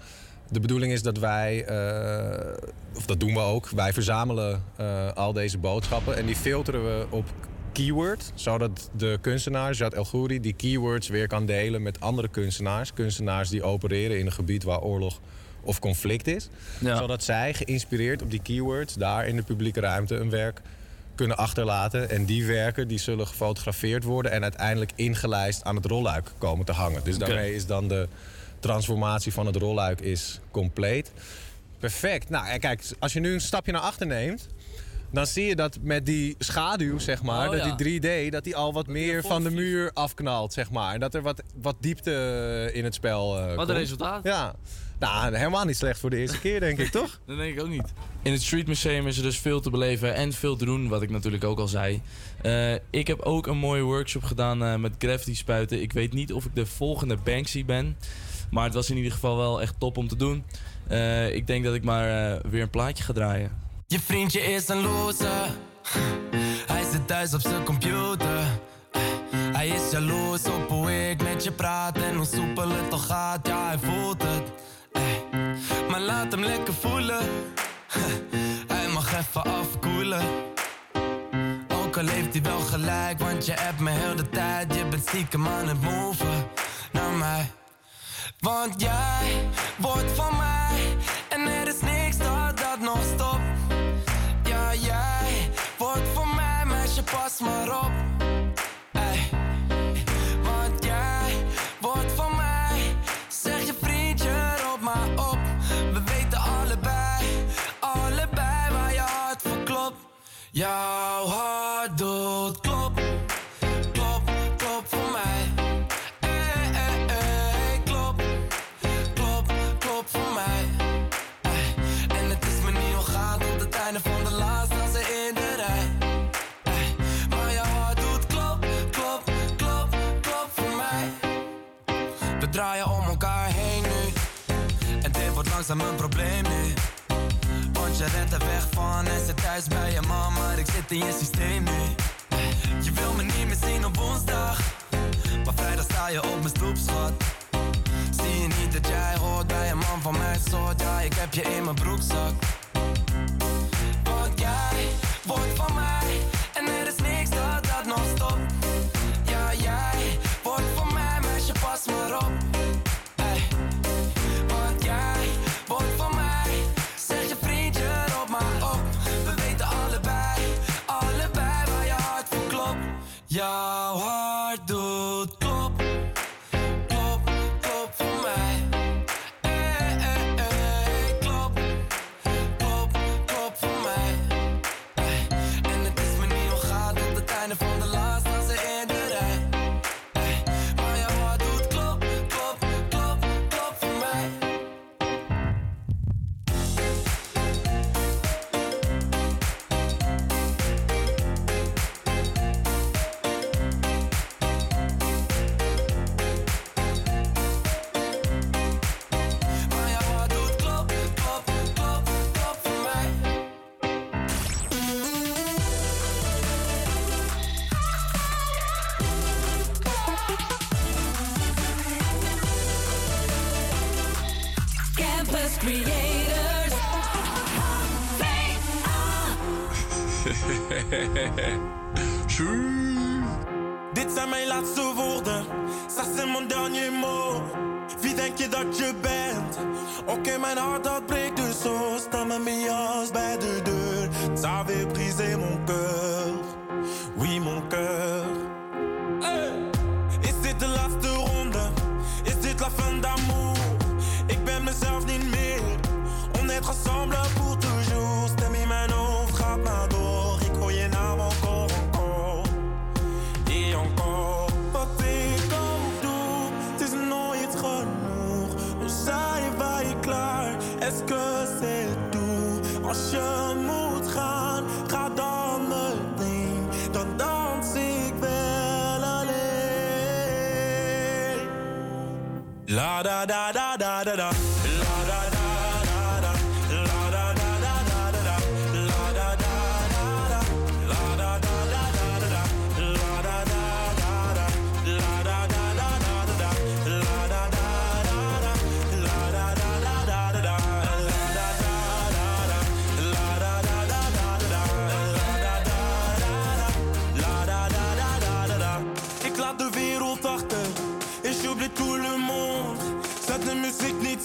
De bedoeling is dat wij, eh, of dat doen we ook, wij verzamelen eh, al deze boodschappen en die filteren we op keyword, zodat de kunstenaar, Jad El Ghouri, die keywords weer kan delen met andere kunstenaars. Kunstenaars die opereren in een gebied waar oorlog of conflict is. Ja. Zodat zij geïnspireerd op die keywords daar in de publieke ruimte een werk kunnen achterlaten. En die werken die zullen gefotografeerd worden en uiteindelijk ingelijst aan het rolluik komen te hangen. Dus daarmee is dan de transformatie van het rolluik is compleet. Perfect. Nou, en kijk, als je nu een stapje naar achter neemt, dan zie je dat met die schaduw, zeg maar, Oh, dat die 3D, dat die al wat meer van de muur afknalt, zeg maar. En dat er wat, wat diepte in het spel eh Wat komt. een resultaat. Ja. Nou, helemaal niet slecht voor de eerste keer, denk ik, toch? Dat denk ik ook niet. In het Street Museum is er dus veel te beleven en veel te doen, wat ik natuurlijk ook al zei. Eh, ik heb ook een mooie workshop gedaan eh, met graffiti spuiten. Ik weet niet of ik de volgende Banksy ben, maar het was in ieder geval wel echt top om te doen. Eh, ik denk dat ik maar eh, weer een plaatje ga draaien. Je vriendje is een loser. Hij zit thuis op zijn computer. Hij is jaloers op hoe ik met je praat en hoe soepel het toch gaat. Ja, hij voelt het. Maar laat hem lekker voelen. Hij mag even afkoelen. Ook al heeft hij wel gelijk, want je hebt me heel de tijd. Je bent stiekem aan het moven naar mij. Want jij wordt van mij en er is niks dat dat nog stopt. Ja, jij wordt van mij, meisje, pas maar op. Jouw hart doet klop, klop, klop voor mij. Ey, ey, ey, klop, klop, klop voor mij. En het is me niet ongaan tot het einde van de laatste als in de rij. Maar je hart doet klop, klop, klop, klop voor mij. We draaien om elkaar heen nu. En dit wordt langzaam een probleem nu. Je rent er weg van en zit thuis bij je mama, maar ik zit in je systeem nu. Je wil me niet meer zien op woensdag, maar vrijdag sta je op mijn stoep, schat. Zie je niet dat jij hoort bij een man van mijn soort? Ja, ik heb je in mijn broekzak. Want jij wordt van mij Yeah. Dites-moi la sourde, ça c'est mon dernier mot. Vi tänker Deutsche Band Och i min hjärta break du så Stanna med oss bär du dör Ça veut briser mon cœur Oui mon cœur hey! Is dit de laatste ronde? Is dit la fin d'amour? Ik ben mezelf niet meer On est ensemble pour da da da da da da.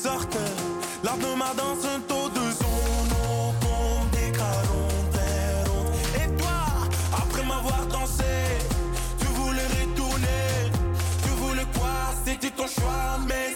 petites ma danse, un taux de zon On pompe des. Et toi, après m'avoir dansé, tu voulais retourner. Tu voulais quoi C'était ton choix, mais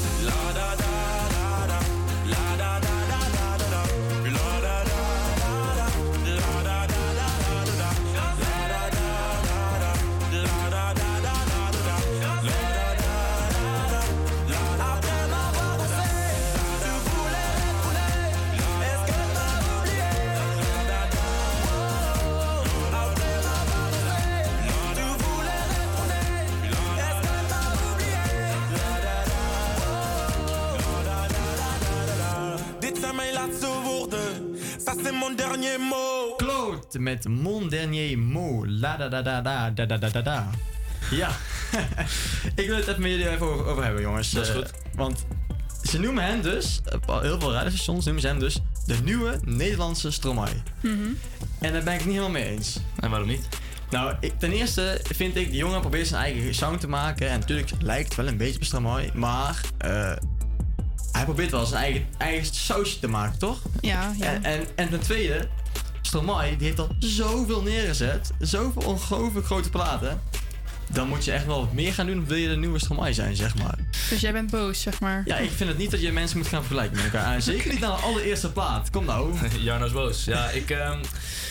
Met Mon Dernier Mot. La da da da da da da da da da. Ja. ik wil het even met jullie even over, over hebben, jongens. Dat is Eh, goed. want ze noemen hem dus, op heel veel radiostations noemen ze hem dus, de nieuwe Nederlandse Stromae. En daar ben ik het niet helemaal mee eens. En waarom niet? Nou, ik, ten eerste vind ik, die jongen probeert zijn eigen sound te maken. En natuurlijk lijkt het wel een beetje op Stromae. Maar eh, hij probeert wel zijn eigen, eigen sausje te maken, toch? Ja, ja. En, en, en ten tweede, Stromae die heeft al zoveel neergezet. Zoveel ongelooflijk grote platen. Dan moet je echt wel wat meer gaan doen. Wil je de nieuwe Stromae zijn, zeg maar. Dus jij bent boos, zeg maar. Ja, ik vind het niet dat je mensen moet gaan vergelijken met elkaar. En zeker niet naar de allereerste plaat. Kom nou. Jarno is boos. Ja ik, ehm,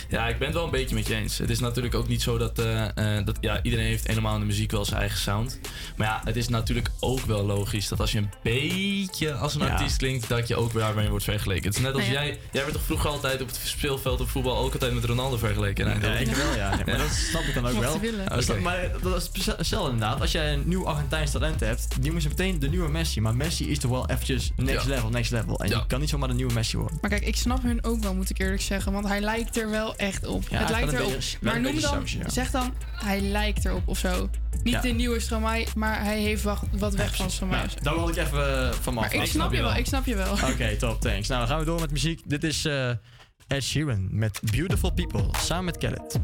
ja, ik ben het wel een beetje met je eens. Het is natuurlijk ook niet zo dat, eh, eh, dat ja, iedereen heeft helemaal in de muziek wel zijn eigen sound. Maar ja, het is natuurlijk ook wel logisch dat als je een beetje als een Ja. artiest klinkt, dat je ook daarmee wordt vergeleken. Het is net als ja. jij, jij werd toch vroeger altijd op het speelveld op voetbal ook altijd met Ronaldo vergeleken? in Ja, ik wel, ja. Nee, maar dat snap ik dan ook Mocht wel. je willen. Dus dat- Oké. Dat is precies hetzelfde inderdaad. Als jij een nieuw Argentijns talent hebt, die moet je meteen de nieuwe Messi. Maar Messi is toch wel eventjes next Ja. level, next level. En je kan niet zomaar de nieuwe Messi worden. Maar kijk, ik snap hun ook wel, moet ik eerlijk zeggen. Want hij lijkt er wel echt op. Ja, hij het lijkt erop. maar noem dan, sausje, ja. zeg dan, hij lijkt erop of zo. Niet Ja. de nieuwe Stromae, maar hij heeft wat, wat weg van Stromae. Nou, daar wil ik even eh, van maar ik snap je wel, ik snap je wel. Oké, top, thanks. Nou, dan gaan we door met muziek. Dit is eh, Ed Sheeran met Beautiful People, samen met Khaled.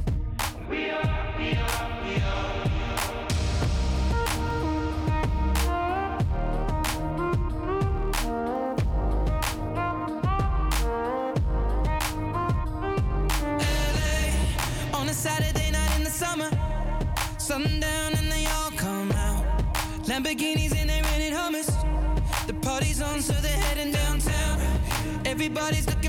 Lamborghinis and they rented Hummers. The party's on, so they're heading downtown. Everybody's looking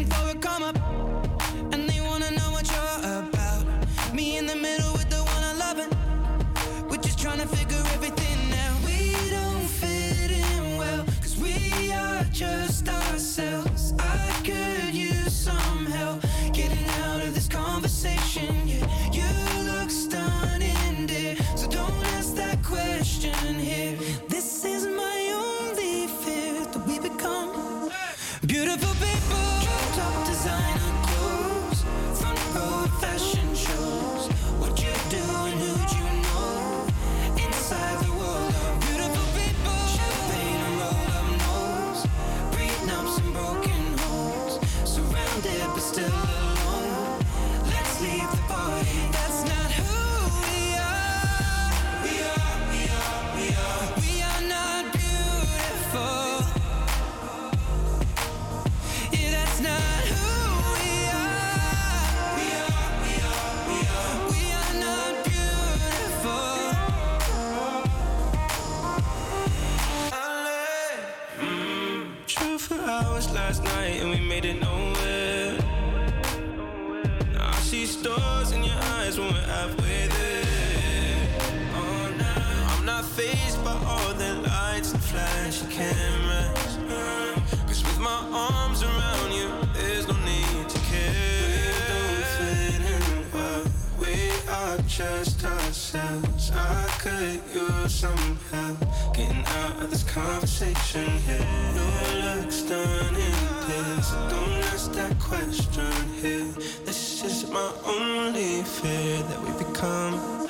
use some help getting out of this conversation here. Your looks done in this. Don't ask that question here. This is my only fear that we become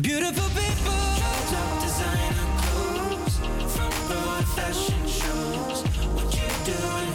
beautiful people. Top designer clothes, front row fashion shows. What you do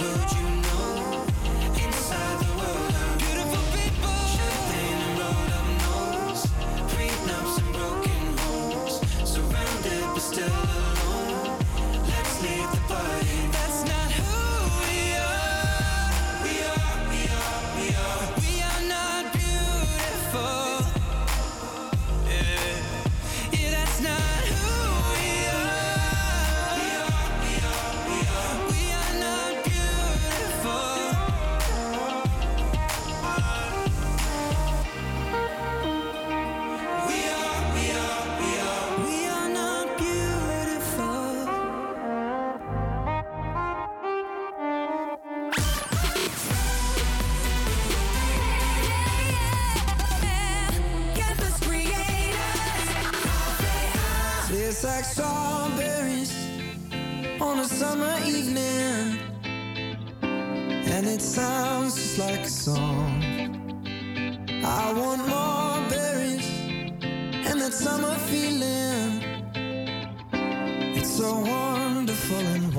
song. I want more berries and that summer feeling. It's so wonderful and warm.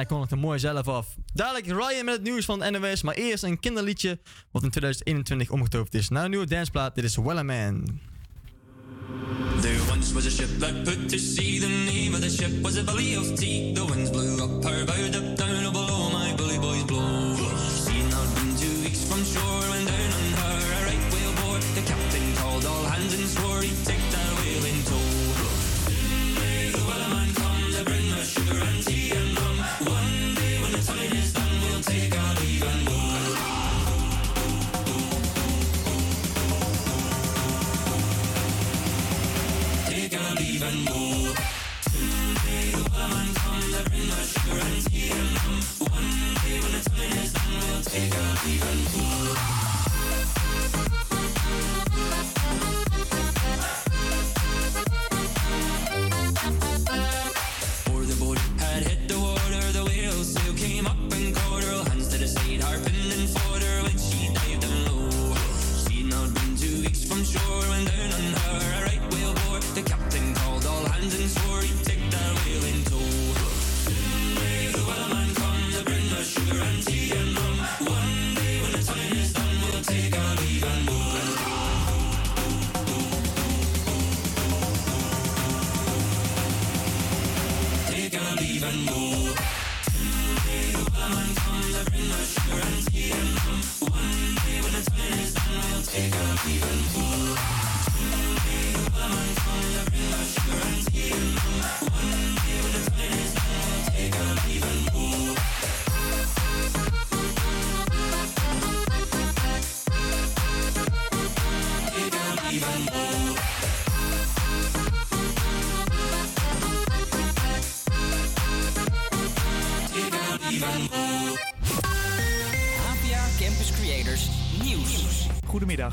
Sugar. En hij kondigde mooi zelf af. Dadelijk Ryan met het nieuws van NOS, maar eerst een kinderliedje wat in 2021 omgetoverd is naar een nieuwe danceplaat. Dit is Wellerman. There once was a ship that put to sea. The name of the ship was a Billy of Tea. The winds blew up her bow, up down below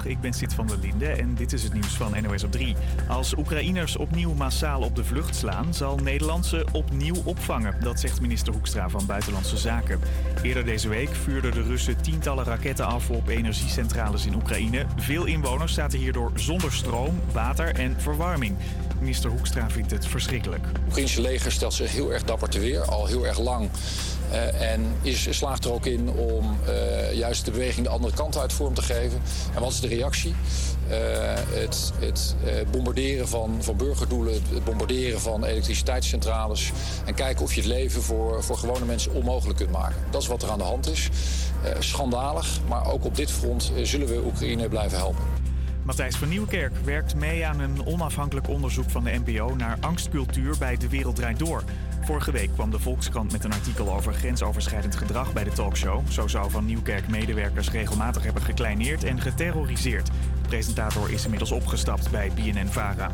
ik ben Sid van der Linde en dit is het nieuws van NOS op 3. Als Oekraïners opnieuw massaal op de vlucht slaan, zal Nederland ze opnieuw opvangen. Dat zegt minister Hoekstra van Buitenlandse Zaken. Eerder deze week vuurden de Russen tientallen raketten af op energiecentrales in Oekraïne. Veel inwoners zaten hierdoor zonder stroom, water en verwarming. Minister Hoekstra vindt het verschrikkelijk. Het Oekraïnse leger stelt zich heel erg dapper te weer, al heel erg lang. Eh, en is, slaagt er ook in om eh, juist de beweging de andere kant uit vorm te geven. En wat is de reactie? Eh, het het bombarderen van, van burgerdoelen, het bombarderen van elektriciteitscentrales. En kijken of je het leven voor, voor gewone mensen onmogelijk kunt maken. Dat is wat er aan de hand is. Schandalig, maar ook op dit front zullen we Oekraïne blijven helpen. Matthijs van Nieuwkerk werkt mee aan een onafhankelijk onderzoek van de NPO naar angstcultuur bij De Wereld Draait Door. Vorige week kwam de Volkskrant met een artikel over grensoverschrijdend gedrag bij de talkshow. Zo zou Van Nieuwkerk medewerkers regelmatig hebben gekleineerd en geterroriseerd. De presentator is inmiddels opgestapt bij BNN-Vara.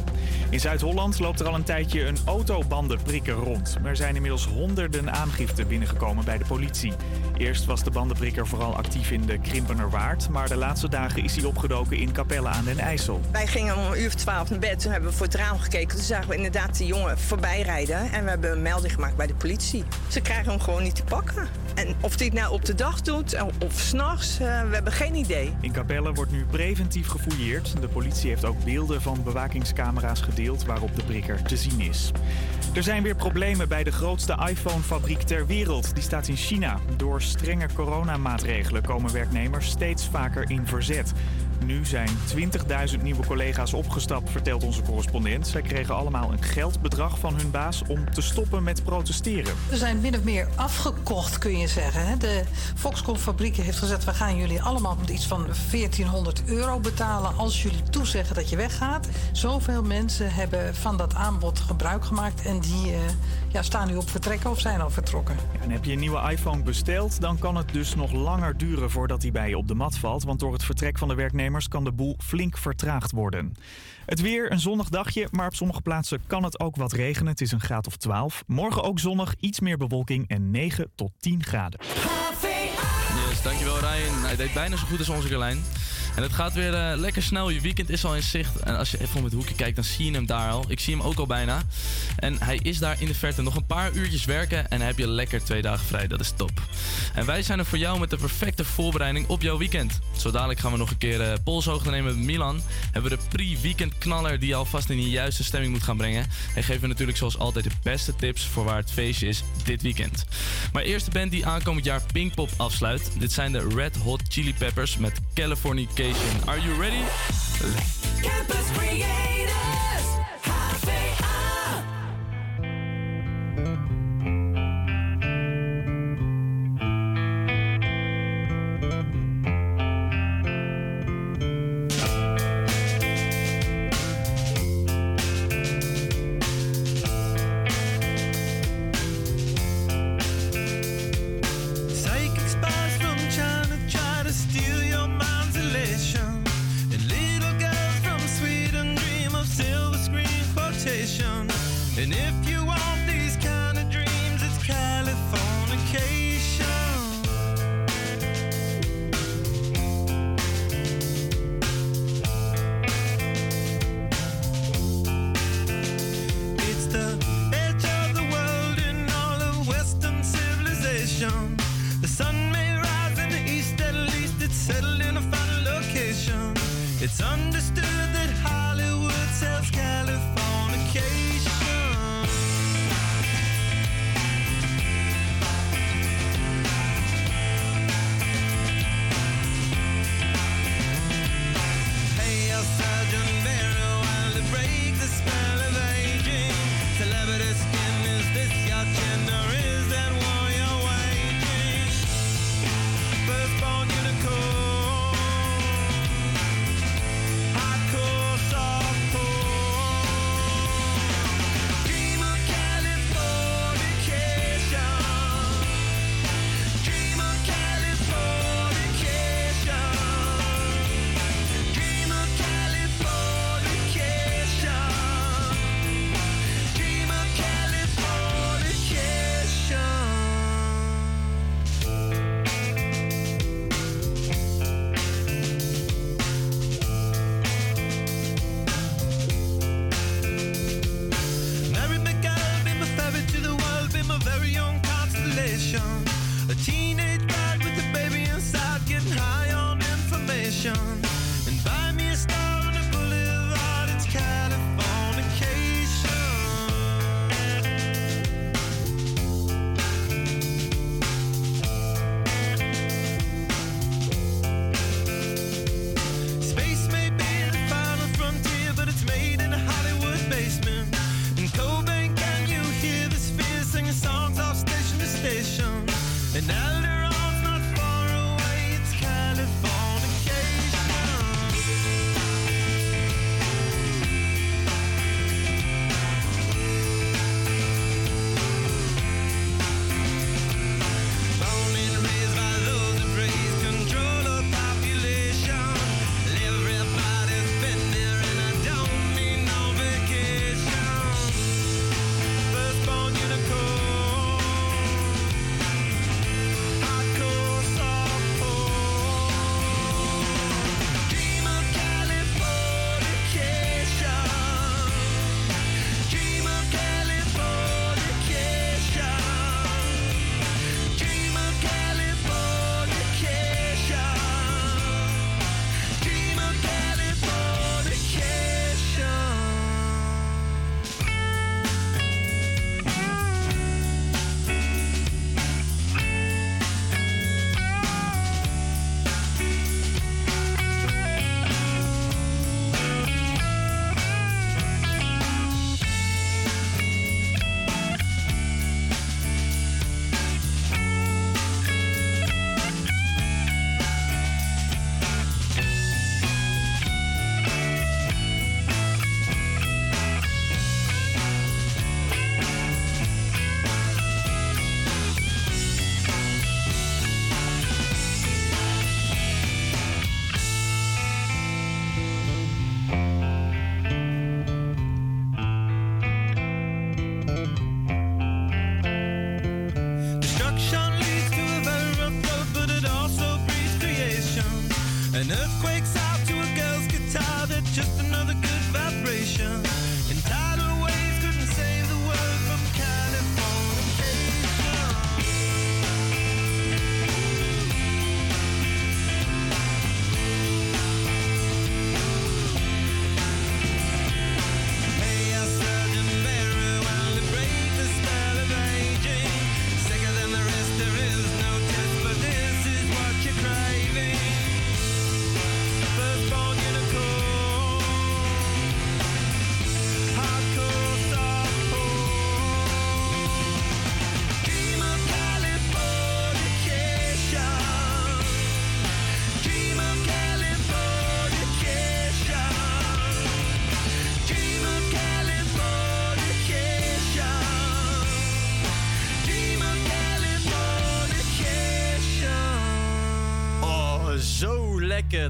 In Zuid-Holland loopt er al een tijdje een autobandenprikker rond. Er zijn inmiddels honderden aangiften binnengekomen bij de politie. Eerst was de bandenprikker vooral actief in de Krimpenerwaard... maar de laatste dagen is hij opgedoken in Capelle aan den IJssel. Wij gingen om een uur of twaalf naar bed. Toen hebben we voor het raam gekeken. Toen zagen we inderdaad die jongen voorbij rijden. En we hebben een melding gemaakt bij de politie. Ze krijgen hem gewoon niet te pakken. En of hij het nou op de dag doet of s'nachts, we hebben geen idee. In Capelle wordt nu preventief gefouilleerd. De politie heeft ook beelden van bewakingscamera's gedeeld waarop de prikker te zien is. Er zijn weer problemen bij de grootste iPhone-fabriek ter wereld. Die staat in China. Door strenge coronamaatregelen komen werknemers steeds vaker in verzet. Nu zijn 20.000 nieuwe collega's opgestapt, vertelt onze correspondent. Zij kregen allemaal een geldbedrag van hun baas om te stoppen met protesteren. We zijn min of meer afgekocht, kun je zeggen. De Foxconn fabrieken heeft gezegd... we gaan jullie allemaal met iets van 1400 euro betalen... als jullie toezeggen dat je weggaat. Zoveel mensen hebben van dat aanbod gebruik gemaakt... en die eh, ja, staan nu op vertrekken of zijn al vertrokken. Ja, en heb je een nieuwe iPhone besteld, dan kan het dus nog langer duren voordat die bij je op de mat valt. Want door het vertrek van de werknemers kan de boel flink vertraagd worden. Het weer, een zonnig dagje, maar op sommige plaatsen kan het ook wat regenen. Het is een graad of 12. Morgen ook zonnig, iets meer bewolking en 9 tot 10 graden. Yes, dankjewel Ryan. Hij deed bijna zo goed als onze Carlijn. En het gaat weer eh, lekker snel. Je weekend is al in zicht. En als je even om het hoekje kijkt, dan zie je hem daar al. Ik zie hem ook al bijna. En hij is daar in de verte. Nog een paar uurtjes werken en dan heb je lekker twee dagen vrij. Dat is top. En wij zijn er voor jou met de perfecte voorbereiding op jouw weekend. Zo dadelijk gaan we nog een keer uh, nemen met Milan. Hebben we de pre-weekend knaller die je alvast in de juiste stemming moet gaan brengen. En geven we natuurlijk zoals altijd de beste tips voor waar het feestje is dit weekend. Maar eerst de band die aankomend jaar Pinkpop afsluit. Dit zijn de Red Hot Chili Peppers met Californication. Are you ready? Campus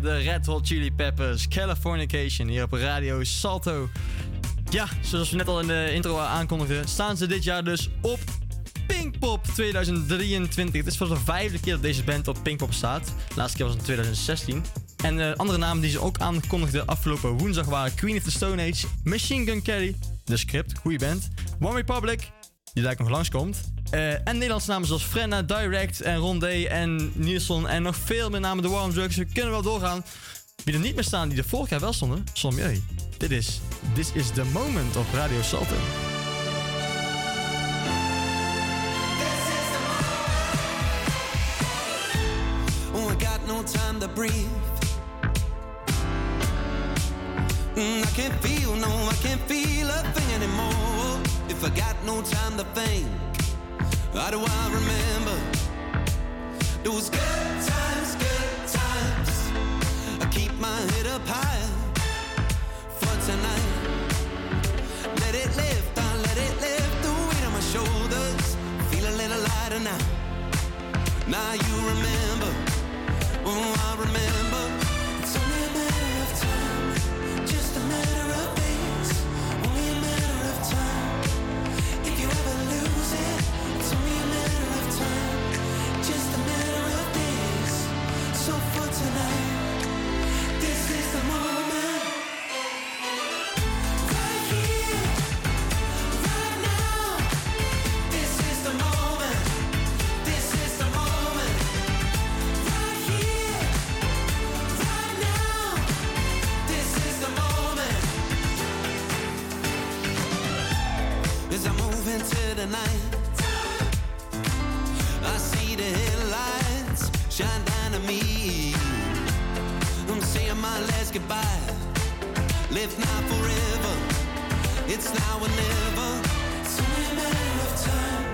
De Red Hot Chili Peppers, Californication hier op Radio Salto. Ja, zoals we net al in de intro aankondigden, staan ze dit jaar dus op Pinkpop 2023. Het is voor de vijfde keer dat deze band op Pinkpop staat. De laatste keer was in 2016. En eh, andere namen die ze ook aankondigden afgelopen woensdag waren Queen of the Stone Age, Machine Gun Kelly, The Script, goede band, One Republic, die daar nog langskomt. Eh en Nederlandse namen zoals Frenna, Direct en Rondé en Nielsen en nog veel meer namen de Warm Drugs. We kunnen wel doorgaan. Wie er niet meer staan die er vorig jaar wel stonden, Sommieu. Dit is This is the Moment op Radio Salto. Oh, I got no time to breathe. Mm, I can't feel, no, I can't feel a thing anymore. If I got no time to think, how do I remember those good times, good times? I keep my head up high for tonight. Let it lift, I let it lift the weight on my shoulders. Feel a little lighter now. Now you remember, oh, I remember. It's only a matter of time, just a matter of goodbye. Live now forever. It's now or never. It's only a matter of time.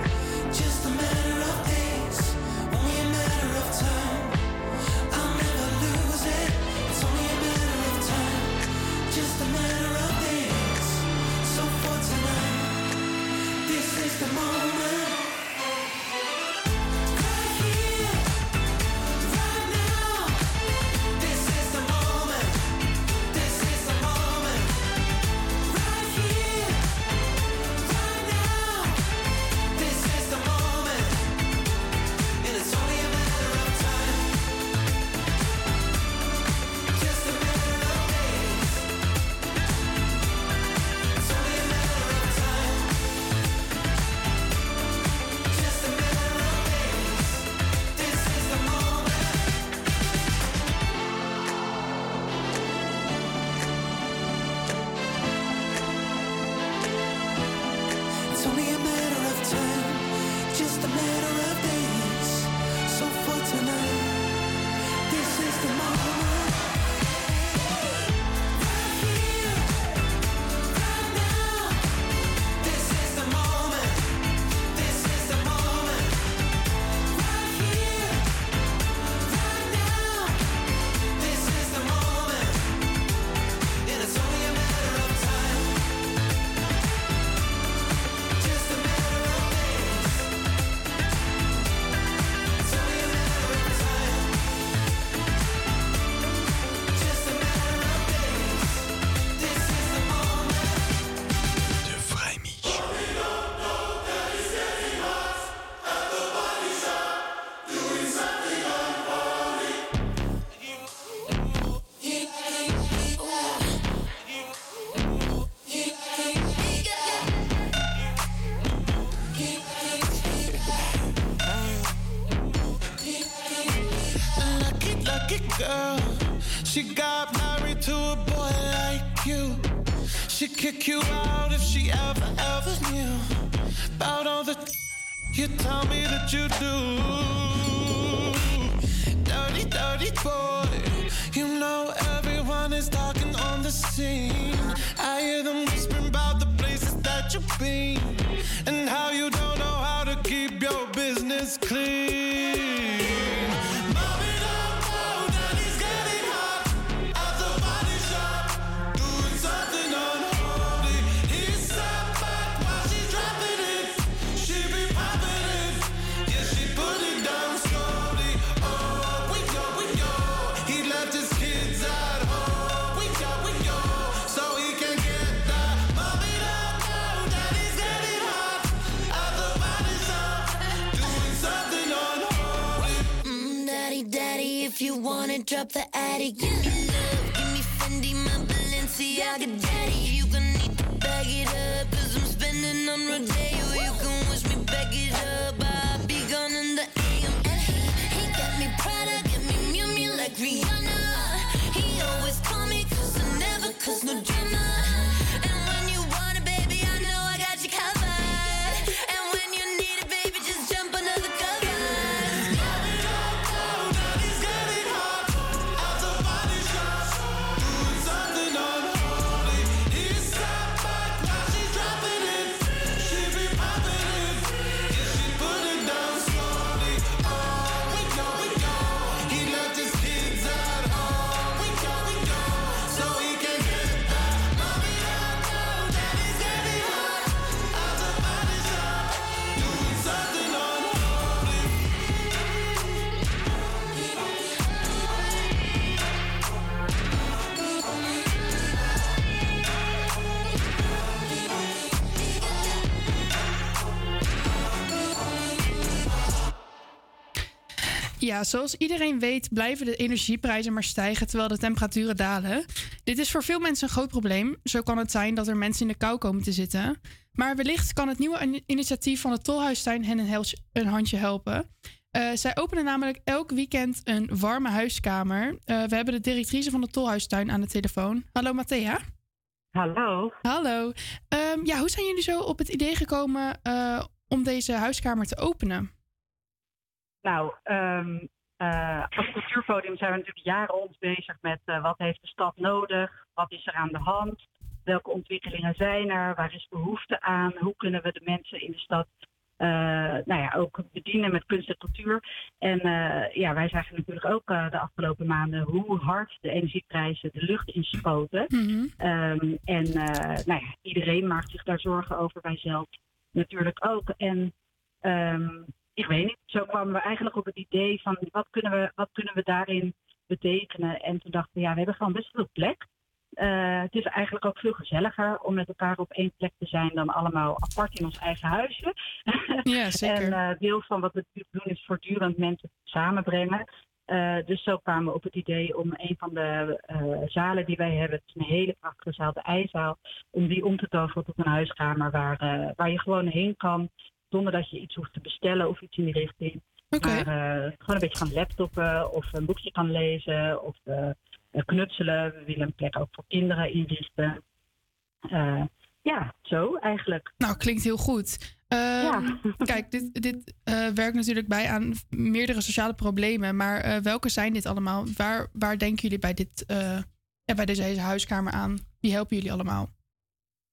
Ja, zoals iedereen weet blijven de energieprijzen maar stijgen terwijl de temperaturen dalen. Dit is voor veel mensen een groot probleem. Zo kan het zijn dat er mensen in de kou komen te zitten. Maar wellicht kan het nieuwe in- initiatief van de Tolhuistuin hen een handje helpen. Eh, zij openen namelijk elk weekend een warme huiskamer. Eh, we hebben de directrice van de Tolhuistuin aan de telefoon. Hallo Matthea. Hallo. Hallo. Ehm, ja, hoe zijn jullie zo op het idee gekomen eh, om deze huiskamer te openen? Nou, ehm, eh, als cultuurpodium zijn we natuurlijk jaren ons bezig met eh, wat heeft de stad nodig, wat is er aan de hand, welke ontwikkelingen zijn er, waar is behoefte aan, hoe kunnen we de mensen in de stad eh, nou ja, ook bedienen met kunst en cultuur. En ja, wij zagen natuurlijk ook de afgelopen maanden hoe hard de energieprijzen de lucht inspoten. Ehm, en nou ja, iedereen maakt zich daar zorgen over, wij zelf natuurlijk ook. En ehm, ik weet niet, zo kwamen we eigenlijk op het idee van wat kunnen we, wat kunnen we daarin betekenen. En toen dachten we, ja, we hebben gewoon best veel plek. Eh, het is eigenlijk ook veel gezelliger om met elkaar op één plek te zijn dan allemaal apart in ons eigen huisje. Ja, zeker. en eh, deel van wat we doen is voortdurend mensen samenbrengen. Eh, dus zo kwamen we op het idee om een van de zalen die wij hebben, het is een hele prachtige zaal, de IJzaal, om die om te toveren tot een huiskamer waar, waar je gewoon heen kan zonder dat je iets hoeft te bestellen of iets in die richting. Maar eh, gewoon een beetje gaan laptoppen of een boekje kan lezen of eh, eh, knutselen. We willen een plek ook voor kinderen inrichten. Eh, ja, zo eigenlijk. Nou, klinkt heel goed. Ehm, Kijk, dit, dit werkt natuurlijk bij aan meerdere sociale problemen. Maar welke zijn dit allemaal? Waar, waar denken jullie bij, dit, ja, bij deze hele huiskamer aan? Wie helpen jullie allemaal?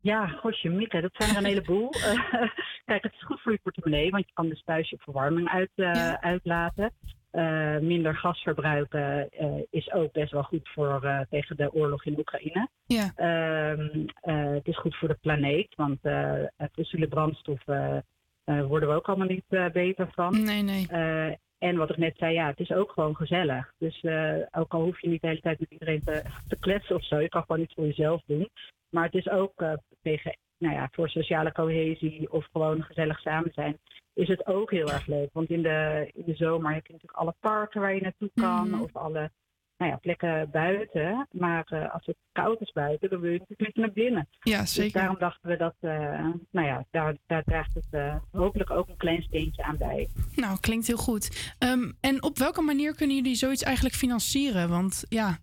Ja, gosje, Mieke, dat zijn er een heleboel. Kijk, het is goed voor je portemonnee, want je kan dus thuis je verwarming uit, eh, uitlaten. Eh, minder gas verbruiken eh, is ook best wel goed voor, tegen de oorlog in Oekraïne. Ja. Ehm, eh, het is goed voor de planeet, want fossiele brandstoffen worden we ook allemaal niet beter van. Nee, nee. En wat ik net zei, ja, het is ook gewoon gezellig. Dus eh, ook al hoef je niet de hele tijd met iedereen te, te kletsen of zo, je kan gewoon iets voor jezelf doen. Maar het is ook eh, tegen, nou ja, voor sociale cohesie of gewoon gezellig samen zijn, is het ook heel erg leuk. Want in de, in de zomer heb je natuurlijk alle parken waar je naartoe kan Mhm. of alle nou ja, plekken buiten. Maar eh, als het koud is buiten, dan wil je natuurlijk naar binnen. Ja, Dus zeker. daarom dachten we dat, eh, nou ja, daar, daar draagt het eh, hopelijk ook een klein steentje aan bij. Nou, klinkt heel goed. Ehm, en op welke manier kunnen jullie zoiets eigenlijk financieren? Want ja,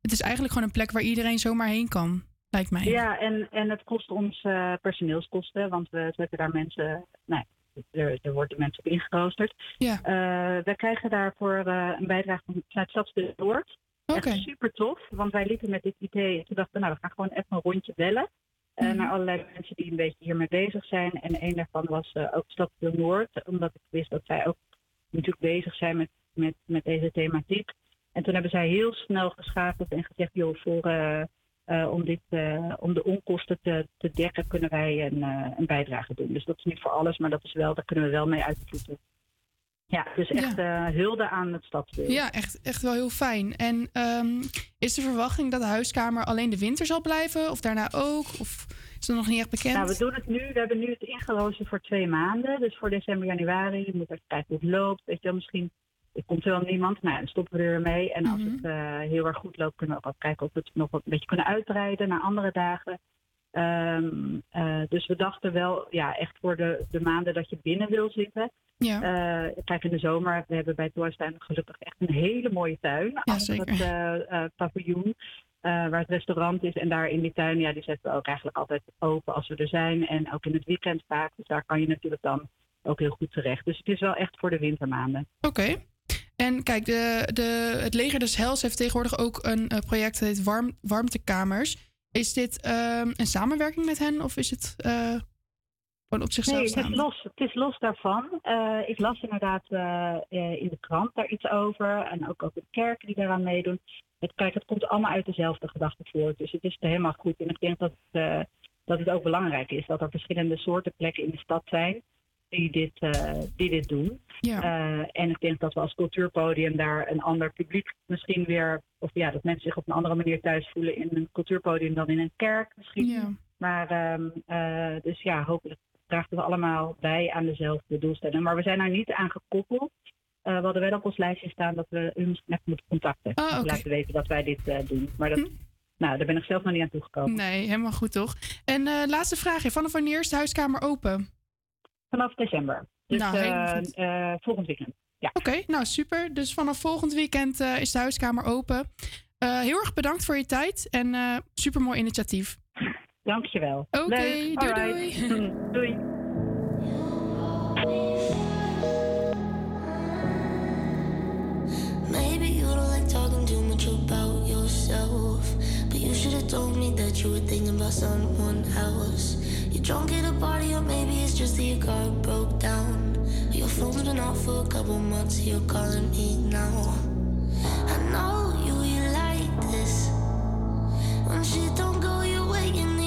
het is eigenlijk gewoon een plek waar iedereen zomaar heen kan, lijkt mij. Ja, en, en het kost ons personeelskosten, want we zetten daar mensen, nou, er, er worden mensen op ingeroosterd. Ja. Eh, we krijgen daarvoor eh, een bijdrage van vanuit Stadsdeel Noord. Oké. Echt super tof, want wij liepen met dit idee en toen dachten we, nou, we gaan gewoon even een rondje bellen. eh, Mhm. Naar allerlei mensen die een beetje hiermee bezig zijn. En een daarvan was eh, ook Stadsdeel Noord, omdat ik wist dat zij ook natuurlijk bezig zijn met, met, met deze thematiek. En toen hebben zij heel snel geschakeld en gezegd, joh, voor, eh, om, dit, eh, om de onkosten te, te dekken kunnen wij een, eh, een bijdrage doen. Dus dat is niet voor alles, maar dat is wel, daar kunnen we wel mee uitvoeren. Ja, dus echt eh, hulde aan het stadsdeel. Ja, echt, echt wel heel fijn. En ehm, is de verwachting dat de huiskamer alleen de winter zal blijven? Of daarna ook? Of is dat nog niet echt bekend? Nou, we doen het nu. We hebben nu het ingelozen voor twee maanden. Dus voor december, januari. Je moet even kijken hoe het loopt. Weet je wel, misschien er komt wel niemand. Nou, dan stoppen we er weer mee. En als het eh, heel erg goed loopt, kunnen we ook kijken of we het nog een beetje kunnen uitbreiden naar andere dagen. Ehm, eh, dus we dachten wel, ja, echt voor de, de maanden dat je binnen wil zitten. Ja. Eh, kijk, in de zomer, we hebben bij Toorstuin gelukkig echt een hele mooie tuin. achter zeker. het paviljoen, waar het restaurant is. En daar in die tuin, ja, die zetten we ook eigenlijk altijd open als we er zijn. En ook in het weekend vaak. Dus daar kan je natuurlijk dan ook heel goed terecht. Dus het is wel echt voor de wintermaanden. Oké. En kijk, de, de, het Leger des Hels heeft tegenwoordig ook een eh, project dat heet Warm, Warmtekamers. Is dit ehm, een samenwerking met hen of is het eh, gewoon op zichzelf Nee, het is los, het is los daarvan. Eh, ik las inderdaad in de krant daar iets over. En ook over de kerken die daaraan meedoen. Het, kijk, het komt allemaal uit dezelfde gedachte voort. Dus het is helemaal goed. En ik denk dat, dat het ook belangrijk is dat er verschillende soorten plekken in de stad zijn die dit, eh, die dit doen. Eh, en ik denk dat we als cultuurpodium daar een ander publiek misschien weer, of ja, dat mensen zich op een andere manier thuis voelen in een cultuurpodium dan in een kerk misschien. Maar ehm, eh, dus ja, hopelijk dragen we allemaal bij aan dezelfde doelstelling. Maar we zijn daar niet aan gekoppeld. We hadden wel op ons lijstje staan dat we u misschien even moeten contacten. Oké. laten weten dat wij dit doen. Maar dat, nou, daar ben ik zelf nog niet aan toegekomen. Nee, helemaal goed toch? En laatste vraagje. Vanaf wanneer is de huiskamer open? Vanaf december. Dus Nou, eh, eh, volgend weekend. Ja. Oké, nou super. Dus vanaf volgend weekend eh, is de huiskamer open. Eh, heel erg bedankt voor je tijd en eh super mooi initiatief. Dankjewel. Oké, Leuk. doei doei. doei. Maybe you don't like talking too much about yourself. You should have told me that you were thinking about someone else. You're drunk at a party, or maybe it's just that your car broke down. Your phone's been off for a couple months, you're calling me now. I know you, you like this. When shit don't go your way, you needed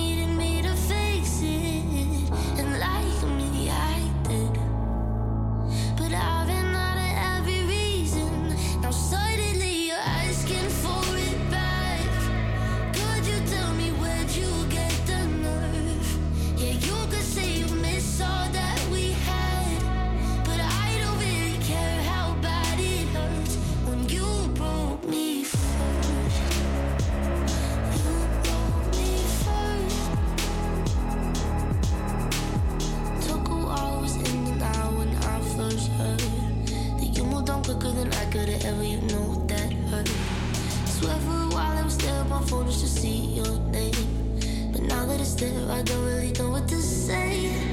Ever. You know that hurt. Swear for a while I was there on my phone just to see your name, but now that it's there, I don't really know what to say.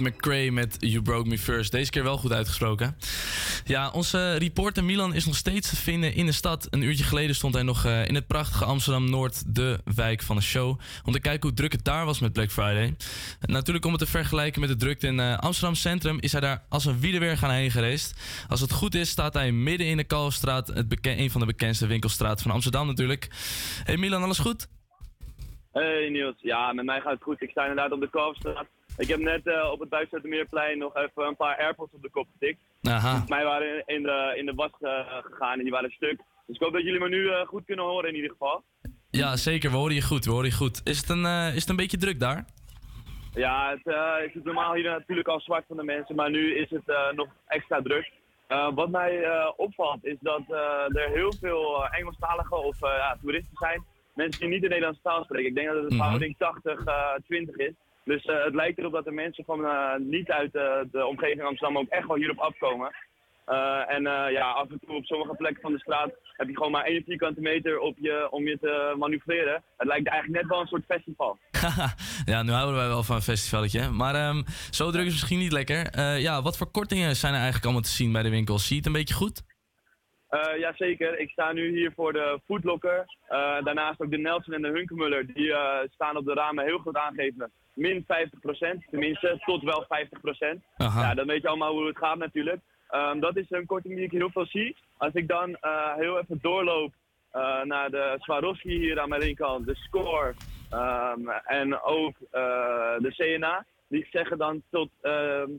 McRae met You Broke Me First. Deze keer wel goed uitgesproken. Ja, onze reporter Milan is nog steeds te vinden in de stad. Een uurtje geleden stond hij nog eh, in het prachtige Amsterdam-Noord, de wijk van de show. Om te kijken hoe druk het daar was met Black Friday. Natuurlijk om het te vergelijken met de drukte in eh, Amsterdam Centrum... is hij daar als een weer gaan heen gereisd. Als het goed is staat hij midden in de Kalfstraat. Het een van de bekendste winkelstraten van Amsterdam natuurlijk. Hey Milan, alles goed? Hey Niels, ja, met mij gaat het goed. Ik sta inderdaad op de Kalverstraat. Ik heb net eh, op het Buitenmeerplein nog even een paar airpods op de kop getikt. Aha. Volgens mij waren in, de, in de was eh, gegaan en die waren stuk. Dus ik hoop dat jullie me nu eh, goed kunnen horen in ieder geval. Ja, zeker. We horen je goed. We horen je goed. Is het een, is het een beetje druk daar? Ja, het is het normaal hier natuurlijk al zwart van de mensen, maar nu is het nog extra druk. Wat mij opvalt is dat er heel veel eh, Engelstalige of ja, toeristen zijn. Mensen die niet de Nederlandse taal spreken. Ik denk dat het een Mhm. verhouding 80-20 is. Dus eh, het lijkt erop dat de mensen van eh, niet uit eh, de omgeving Amsterdam ook echt wel hierop afkomen. En ja, af en toe op sommige plekken van de straat heb je gewoon maar één vierkante meter op je, om je te manoeuvreren. Het lijkt eigenlijk net wel een soort festival. ja, nu houden wij wel van een festivalletje. Maar ehm, zo druk is misschien niet lekker. Ja, wat voor kortingen zijn er eigenlijk allemaal te zien bij de winkels? Zie je het een beetje goed? Eh Jazeker, ik sta nu hier voor de Foodlocker. Daarnaast ook de Nelson en de Hunkemuller. Die staan op de ramen heel goed aangeven. Min 50%, tenminste tot wel 50%. Aha. Ja, dan weet je allemaal hoe het gaat natuurlijk. Ehm, dat is een korting die ik heel veel zie. Als ik dan eh, heel even doorloop eh, naar de Swarovski hier aan mijn linkerkant, de Score ehm, en ook eh, de CNA. Die zeggen dan tot ehm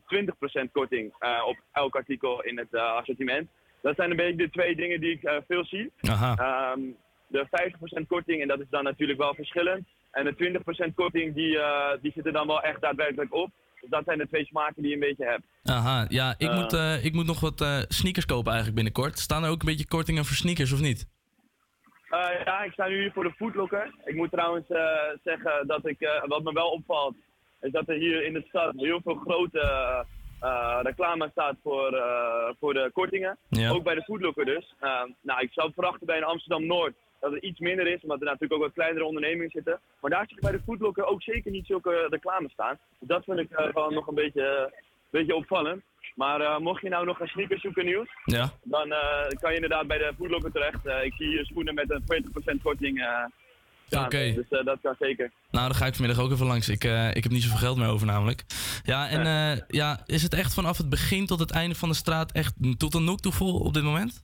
20% korting eh, op elk artikel in het assortiment. Dat zijn een beetje de twee dingen die ik veel zie. Aha. Ehm, de 50% korting, en dat is dan natuurlijk wel verschillend. En de 20% korting, die, eh, die zit er dan wel echt daadwerkelijk op. Dus dat zijn de twee smaken die je een beetje hebt. Aha, ja, ik, Eh. moet, eh, ik moet nog wat sneakers kopen eigenlijk binnenkort. Staan er ook een beetje kortingen voor sneakers of niet? Ja, ik sta nu hier voor de Foodlocker. Ik moet trouwens zeggen dat ik, wat me wel opvalt, is dat er hier in de stad heel veel grote reclame staat voor, voor de kortingen. Ja. Ook bij de Foodlocker dus. Nou, ik zou verwachten bij een Amsterdam-Noord dat het iets minder is, omdat er natuurlijk ook wat kleinere ondernemingen zitten. Maar daar zie je bij de Foodlocker ook zeker niet zulke reclame staan. Dus dat vind ik eh, wel nog een beetje, beetje opvallend. Maar eh, mocht je nou nog een sneakers zoeken nieuws, Ja. dan eh, kan je inderdaad bij de Foodlocker terecht. Eh, ik zie hier schoenen met een 20% korting eh. Oké. Dus eh, dat kan zeker. Nou, dan ga ik vanmiddag ook even langs. Ik, eh, ik heb niet zoveel geld meer over namelijk. Ja, en eh, ja, is het echt vanaf het begin tot het einde van de straat echt tot een noek toe vol op dit moment?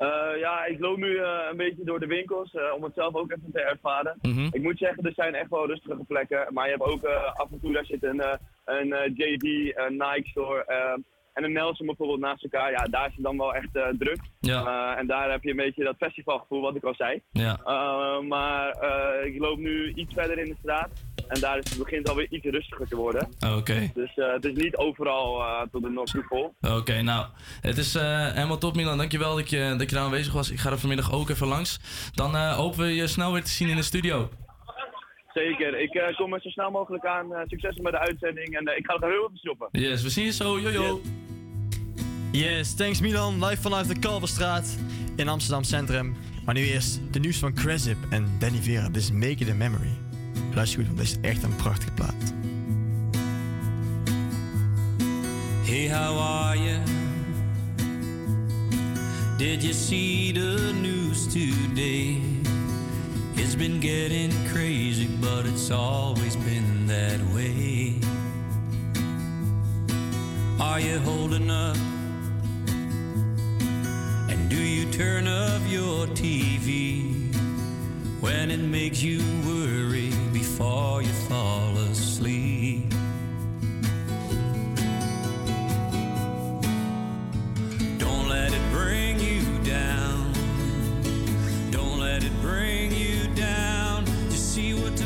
Eh, ja, ik loop nu eh, een beetje door de winkels eh, om het zelf ook even te ervaren. Mhm. Ik moet zeggen, er zijn echt wel rustige plekken. Maar je hebt ook af en toe, daar zit een, een JD, een Nike store en een Nelson bijvoorbeeld naast elkaar. Ja, daar is het dan wel echt druk. Ja. En daar heb je een beetje dat festivalgevoel wat ik al zei. Ja. Maar ik loop nu iets verder in de straat. En daar is het begint alweer iets rustiger te worden. Oké. Dus eh, het is niet overal eh, tot de nog toe vol. Oké, nou, het is eh, helemaal top Milan. Dankjewel dat je, dat je daar aanwezig was. Ik ga er vanmiddag ook even langs. Dan eh, hopen we je snel weer te zien in de studio. Zeker. Ik eh, kom er zo snel mogelijk aan. Succes met de uitzending. En ik ga er heel even shoppen. Yes, we zien je zo. Jojo. Yes, thanks Milan. Live vanuit de Kalverstraat in Amsterdam Centrum. Maar nu eerst de nieuws van Cresip en Danny Vera. Dit is Make It a Memory. Luister goed, want dit is echt een prachtige plaat. Hey, how are you? Did you see the news today? It's been getting crazy, but it's always been that way. Are you holding up? And do you turn off your TV when it makes you worry before you fall asleep? Don't let it bring you down. Don't let it bring you down. Just see what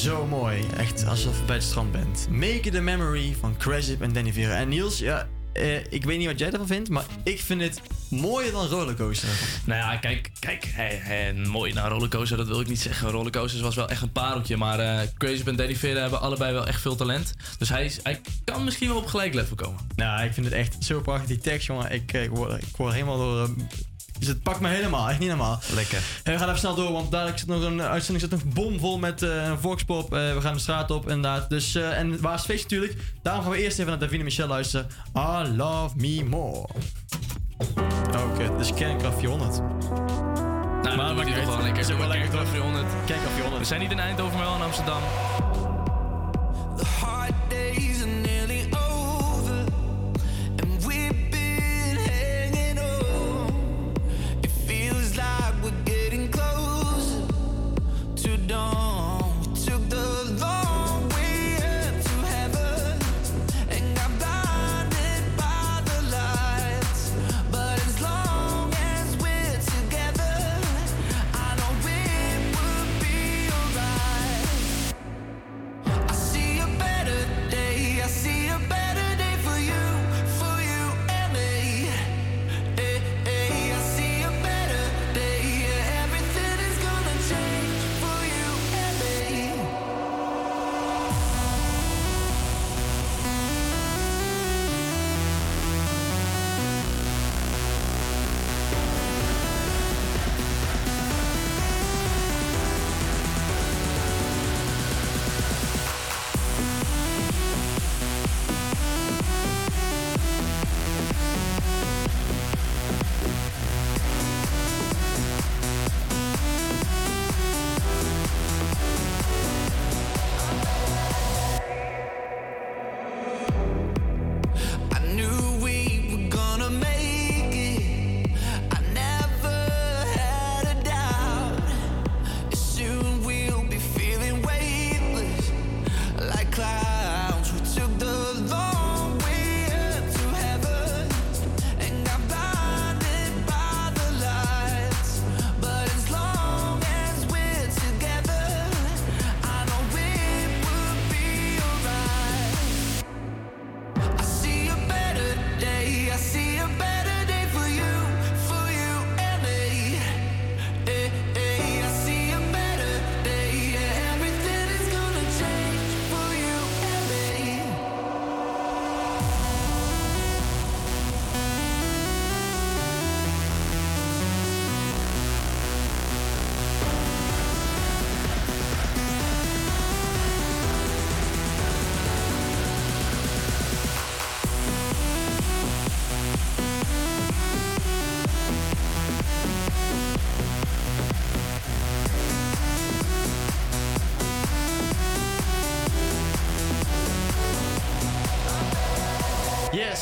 zo mooi. Echt alsof je bij het strand bent. Make a memory van Craship en Danny Vera. En Niels, ja, eh, ik weet niet wat jij ervan vindt, maar ik vind het mooier dan Rollercoaster. Nou ja, kijk, kijk hè, mooi naar rollercoaster, dat wil ik niet zeggen. Rollercoasters was wel echt een pareltje, maar eh Crazy en Danny Vera hebben allebei wel echt veel talent. Dus hij, is- hij kan misschien wel op gelijk level komen. Nou, ik vind het echt zo prachtig, die tekst, jongen. Ik, eh, ik, word, ik word helemaal door... eh, dus het pakt me helemaal, echt niet normaal. Lekker. En we gaan even snel door, want dadelijk zit nog een uitzending zit nog bomvol met eh Voxpop. Eh, we gaan de straat op, inderdaad. Dus, eh, en waar is het feest natuurlijk? Daarom gaan we eerst even naar Davine Michel luisteren. I love me more. Oké, dus Kernkraft 400. Nou, maar maakt niet gewoon lekker. Is ook wel lekker toch? 400. Kernkraft 400. We zijn niet in Eindhoven, maar wel in Amsterdam. The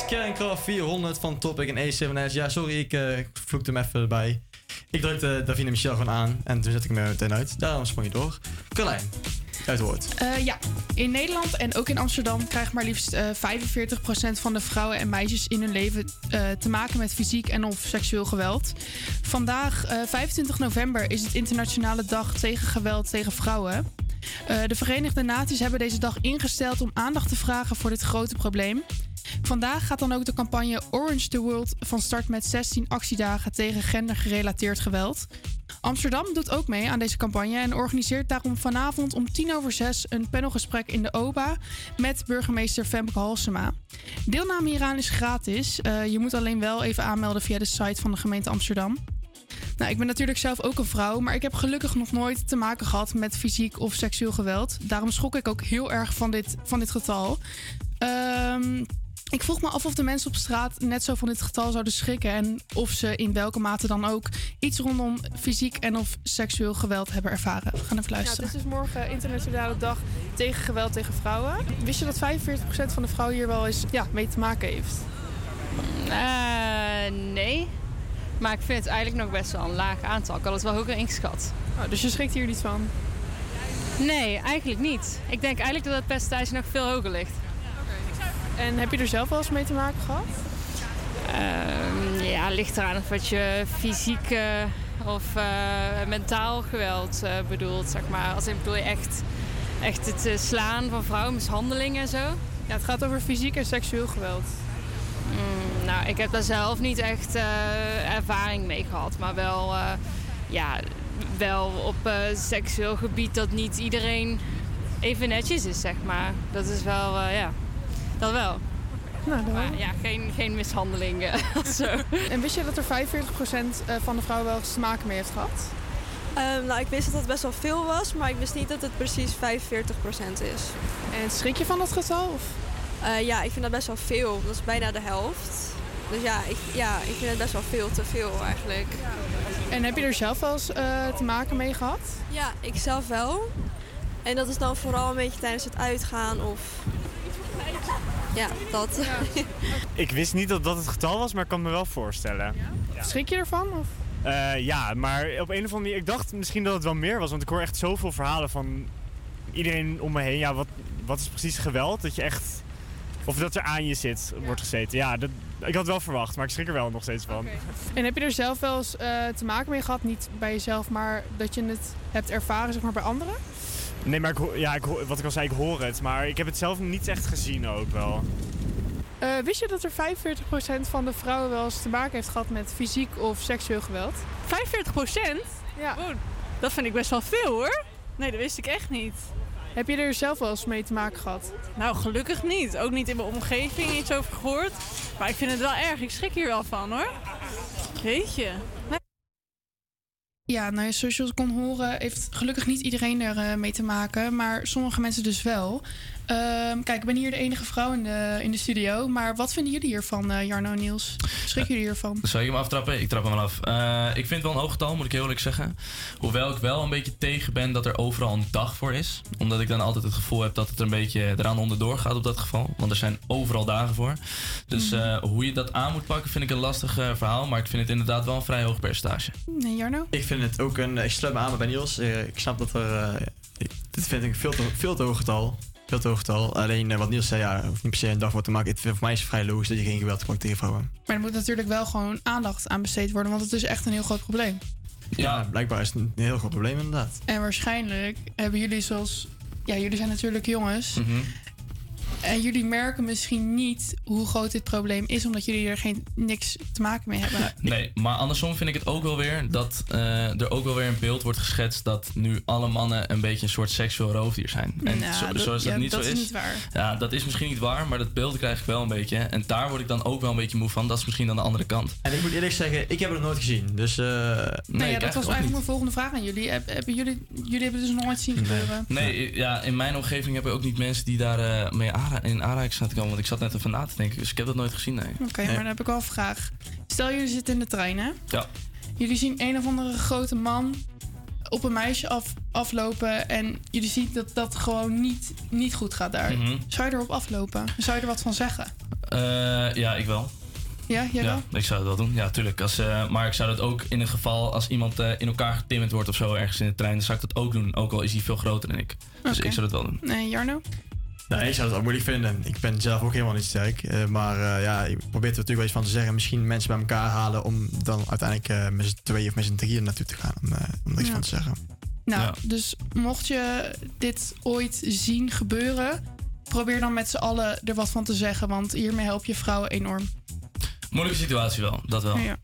Kernkraft 400 van Topic en A7S. Ja, sorry, ik eh, ik vloekte hem even erbij. Ik drukte Davine Michel gewoon aan en toen zet ik er meteen uit. Daarom sprong je door. Carlijn, uit woord. Eh, ja, in Nederland en ook in Amsterdam krijgt maar liefst eh 45% van de vrouwen en meisjes in hun leven eh, te maken met fysiek en of seksueel geweld. Vandaag, eh, 25 november, is het Internationale Dag tegen Geweld tegen Vrouwen. Eh, de Verenigde Naties hebben deze dag ingesteld om aandacht te vragen voor dit grote probleem. Vandaag gaat dan ook de campagne Orange the World van start met 16 actiedagen tegen gendergerelateerd geweld. Amsterdam doet ook mee aan deze campagne en organiseert daarom vanavond om tien over zes een panelgesprek in de OBA met burgemeester Femke Halsema. Deelname hieraan is gratis. Eh, je moet alleen wel even aanmelden via de site van de gemeente Amsterdam. Nou, ik ben natuurlijk zelf ook een vrouw, maar ik heb gelukkig nog nooit te maken gehad met fysiek of seksueel geweld. Daarom schrok ik ook heel erg van dit, van dit getal. Ehm, ik vroeg me af of de mensen op straat net zo van dit getal zouden schrikken. En of ze in welke mate dan ook iets rondom fysiek en of seksueel geweld hebben ervaren. We gaan even Ja, luisteren. dus het is morgen internationale dag tegen geweld tegen vrouwen. Wist je dat 45% van de vrouwen hier wel eens ja, mee te maken heeft? Eh, nee. Maar ik vind het eigenlijk nog best wel een laag aantal. Ik had het wel hoger ingeschat. Oh, dus je schrikt hier niet van? Nee, eigenlijk niet. Ik denk eigenlijk dat het percentage nog veel hoger ligt. En heb je er zelf wel eens mee te maken gehad? Ehm, ja, ligt eraan of wat je fysiek of eh, mentaal geweld eh, bedoelt, zeg maar. Als in bedoel je echt echt het eh, slaan van vrouwen, mishandeling en zo. Ja, het gaat over fysiek en seksueel geweld. Mm, nou, ik heb daar zelf niet echt eh, ervaring mee gehad. Maar wel, eh, ja, wel op eh, seksueel gebied dat niet iedereen even netjes is, zeg maar. Dat is wel, eh, ja, dat wel. Nou, dat maar ja, geen, geen mishandeling of zo. En wist je dat er 45% eh, van de vrouwen wel eens te maken mee heeft gehad? Ehm, nou, ik wist dat het best wel veel was, maar ik wist niet dat het precies 45% is. En schrik je van dat getal? Of? Eh, ja, ik vind dat best wel veel. Dat is bijna de helft. Dus ja ik, ja, ik vind het best wel veel te veel eigenlijk. En heb je er zelf wel eens eh, te maken mee gehad? Ja, ik zelf wel. En dat is dan vooral een beetje tijdens het uitgaan of... Ja, dat. Ik wist niet dat dat het getal was, maar ik kan me wel voorstellen. Ja. Schrik je ervan? Of? Eh, ja, maar op een of andere manier... Ik dacht misschien dat het wel meer was, want ik hoor echt zoveel verhalen van iedereen om me heen. Ja, wat, wat is precies geweld? Dat je echt... Of dat er aan je zit, wordt gezeten. Ja, dat, ik had wel verwacht, maar ik schrik er wel nog steeds van. En heb je er zelf wel eens eh, te maken mee gehad? Niet bij jezelf, maar dat je het hebt ervaren zeg maar, bij anderen? Nee, maar ik, hoor- ja, ik, hoor- wat ik al zei, ik hoor het. Maar ik heb het zelf niet echt gezien ook wel. Eh, wist je dat er 45% van de vrouwen wel eens te maken heeft gehad met fysiek of seksueel geweld? 45 procent? Ja. dat vind ik best wel veel hoor. Nee, dat wist ik echt niet. Heb je er zelf wel eens mee te maken gehad? Nou, gelukkig niet. Ook niet in mijn omgeving iets over gehoord. Maar ik vind het wel erg. Ik schrik hier wel van hoor. Jeetje. Nee. Ja, nou ja, zoals je kon horen, heeft gelukkig niet iedereen er eh, mee te maken, maar sommige mensen dus wel. Ehm, kijk, ik ben hier de enige vrouw in de, in de studio, maar wat vinden jullie hiervan, eh, Jarno en Niels? Schrikken jullie hiervan? Zal ik hem aftrappen? Ik trap hem wel af. Eh, ik vind het wel een hoog getal, moet ik heel eerlijk zeggen. Hoewel ik wel een beetje tegen ben dat er overal een dag voor is. Omdat ik dan altijd het gevoel heb dat het er een beetje eraan onderdoor gaat op dat geval. Want er zijn overal dagen voor. Dus Mhm. hoe je dat aan moet pakken vind ik een lastig verhaal. Maar ik vind het inderdaad wel een vrij hoog percentage. Nee, Jarno? Ik vind het ook een. Ik sluit me aan bij Niels. Eh, Ik snap dat er. eh, dit vind ik veel te, veel te hoog getal. Veel te hoog getal. Alleen eh, wat Niels zei, ja, hoeft niet per se een dag voor te maken. Het, voor mij is het vrij logisch dat je geen geweld gebruikt tegen vrouwen. Maar er moet natuurlijk wel gewoon aandacht aan besteed worden, want het is echt een heel groot probleem. Ja, blijkbaar is het een heel groot probleem inderdaad. En waarschijnlijk hebben jullie zoals... Ja, jullie zijn natuurlijk jongens. Mhm. En jullie merken misschien niet hoe groot dit probleem is, omdat jullie er geen, niks te maken mee hebben. Nee, maar andersom vind ik het ook wel weer dat eh, er ook wel weer een beeld wordt geschetst dat nu alle mannen een beetje een soort seksueel roofdier zijn. En Nou, zo, dat- zoals dat ja, niet dat zo is is. niet waar. Ja, dat is misschien niet waar, maar dat beeld krijg ik wel een beetje. En daar word ik dan ook wel een beetje moe van. Dat is misschien aan de andere kant. En ik moet eerlijk zeggen, ik heb het nog nooit gezien. Dus. eh nou ja, dat was eigenlijk mijn volgende vraag aan jullie. Heb- Hebben jullie, jullie hebben dus nog nooit zien gebeuren. Nee, ja, in mijn omgeving heb ik ook niet mensen die daar eh, mee aanra- in aanraking staan te komen. Want ik zat net even na te denken, dus ik heb dat nooit gezien, nee. Oké, maar dan heb ik wel een vraag. Stel jullie zitten in de trein, hè? Ja. Jullie zien een of andere grote man op een meisje af, aflopen en jullie zien dat dat gewoon niet, niet goed gaat daar. Mhm. Zou je erop aflopen? Zou je er wat van zeggen? Eh, ja, ik wel. Ja, jij ja, wel? ik zou het wel doen. Ja, tuurlijk. Als, eh, maar ik zou dat ook in een geval als iemand eh, in elkaar getimmerd wordt of zo ergens in de trein, dan zou ik dat ook doen. Ook al is hij veel groter dan ik. Dus ik zou dat wel doen. Nee, Jarno? Nou, ik zou het ook moeilijk vinden. Ik ben zelf ook helemaal niet sterk. eh, maar eh, ja, ik probeer er natuurlijk wel iets van te zeggen. Misschien mensen bij elkaar halen om dan uiteindelijk eh, met z'n tweeën of met z'n drieën naartoe te gaan. Om, eh, om er iets Ja. van te zeggen. Nou, dus mocht je dit ooit zien gebeuren, probeer dan met z'n allen er wat van te zeggen, want hiermee help je vrouwen enorm. Moeilijke situatie wel, dat wel. Ja.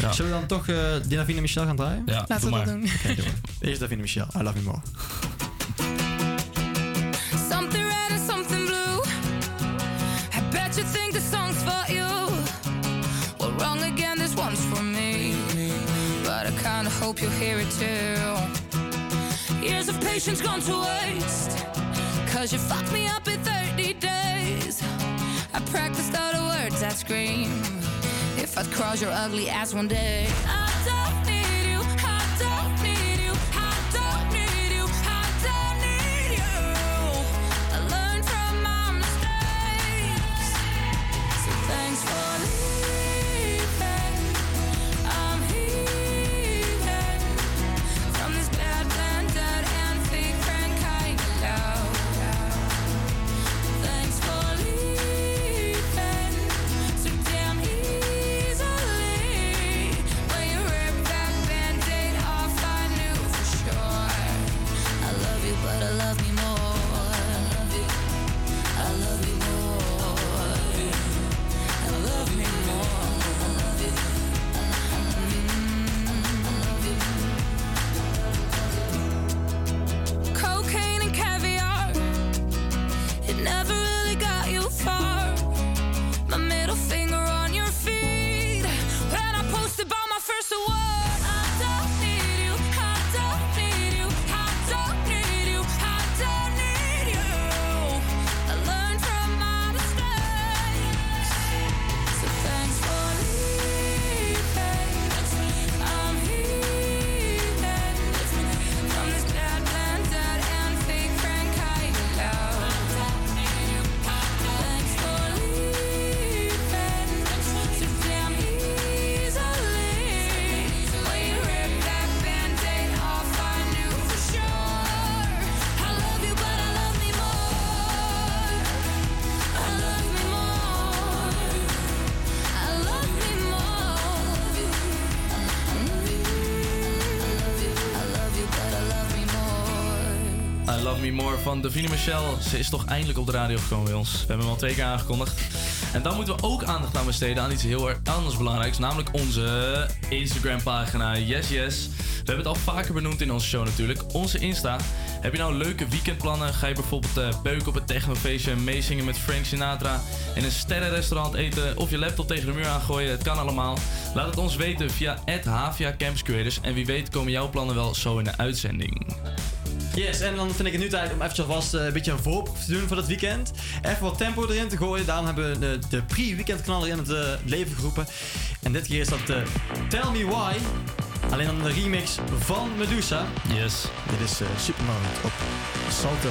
Ja. Zullen we dan toch uh, Davina Michel gaan draaien? Ja, Laten we dat doen. Oké, doen. Eerst Davina Michel, I love you more. Years of patience gone to waste. Cause you fucked me up in 30 days. I practiced all the words that scream. If I'd cross your ugly ass one day. I don't need you, I don't need you, I don't need you, I don't need you. I learned from my mistakes. So thanks for Davina Michelle. Ze is toch eindelijk op de radio gekomen bij ons. We hebben hem al twee keer aangekondigd. En dan moeten we ook aandacht aan besteden aan iets heel erg anders belangrijks. Namelijk onze Instagram pagina. Yes, yes. We hebben het al vaker benoemd in onze show natuurlijk. Onze Insta. Heb je nou leuke weekendplannen? Ga je bijvoorbeeld eh beuken op het technofeestje, meezingen met Frank Sinatra, in een sterrenrestaurant eten of je laptop tegen de muur aangooien? Het kan allemaal. Laat het ons weten via Havia Creators. En wie weet komen jouw plannen wel zo in de uitzending. Yes, en dan vind ik het nu tijd om eventjes alvast eh, een beetje een voorproef te doen voor dat weekend. Even wat tempo erin te gooien. Daarom hebben we de, de pre-weekendknaller in het eh, leven geroepen. En dit keer is dat de Tell Me Why. Alleen dan de remix van Medusa. Yes. Dit is Supermode op Salto.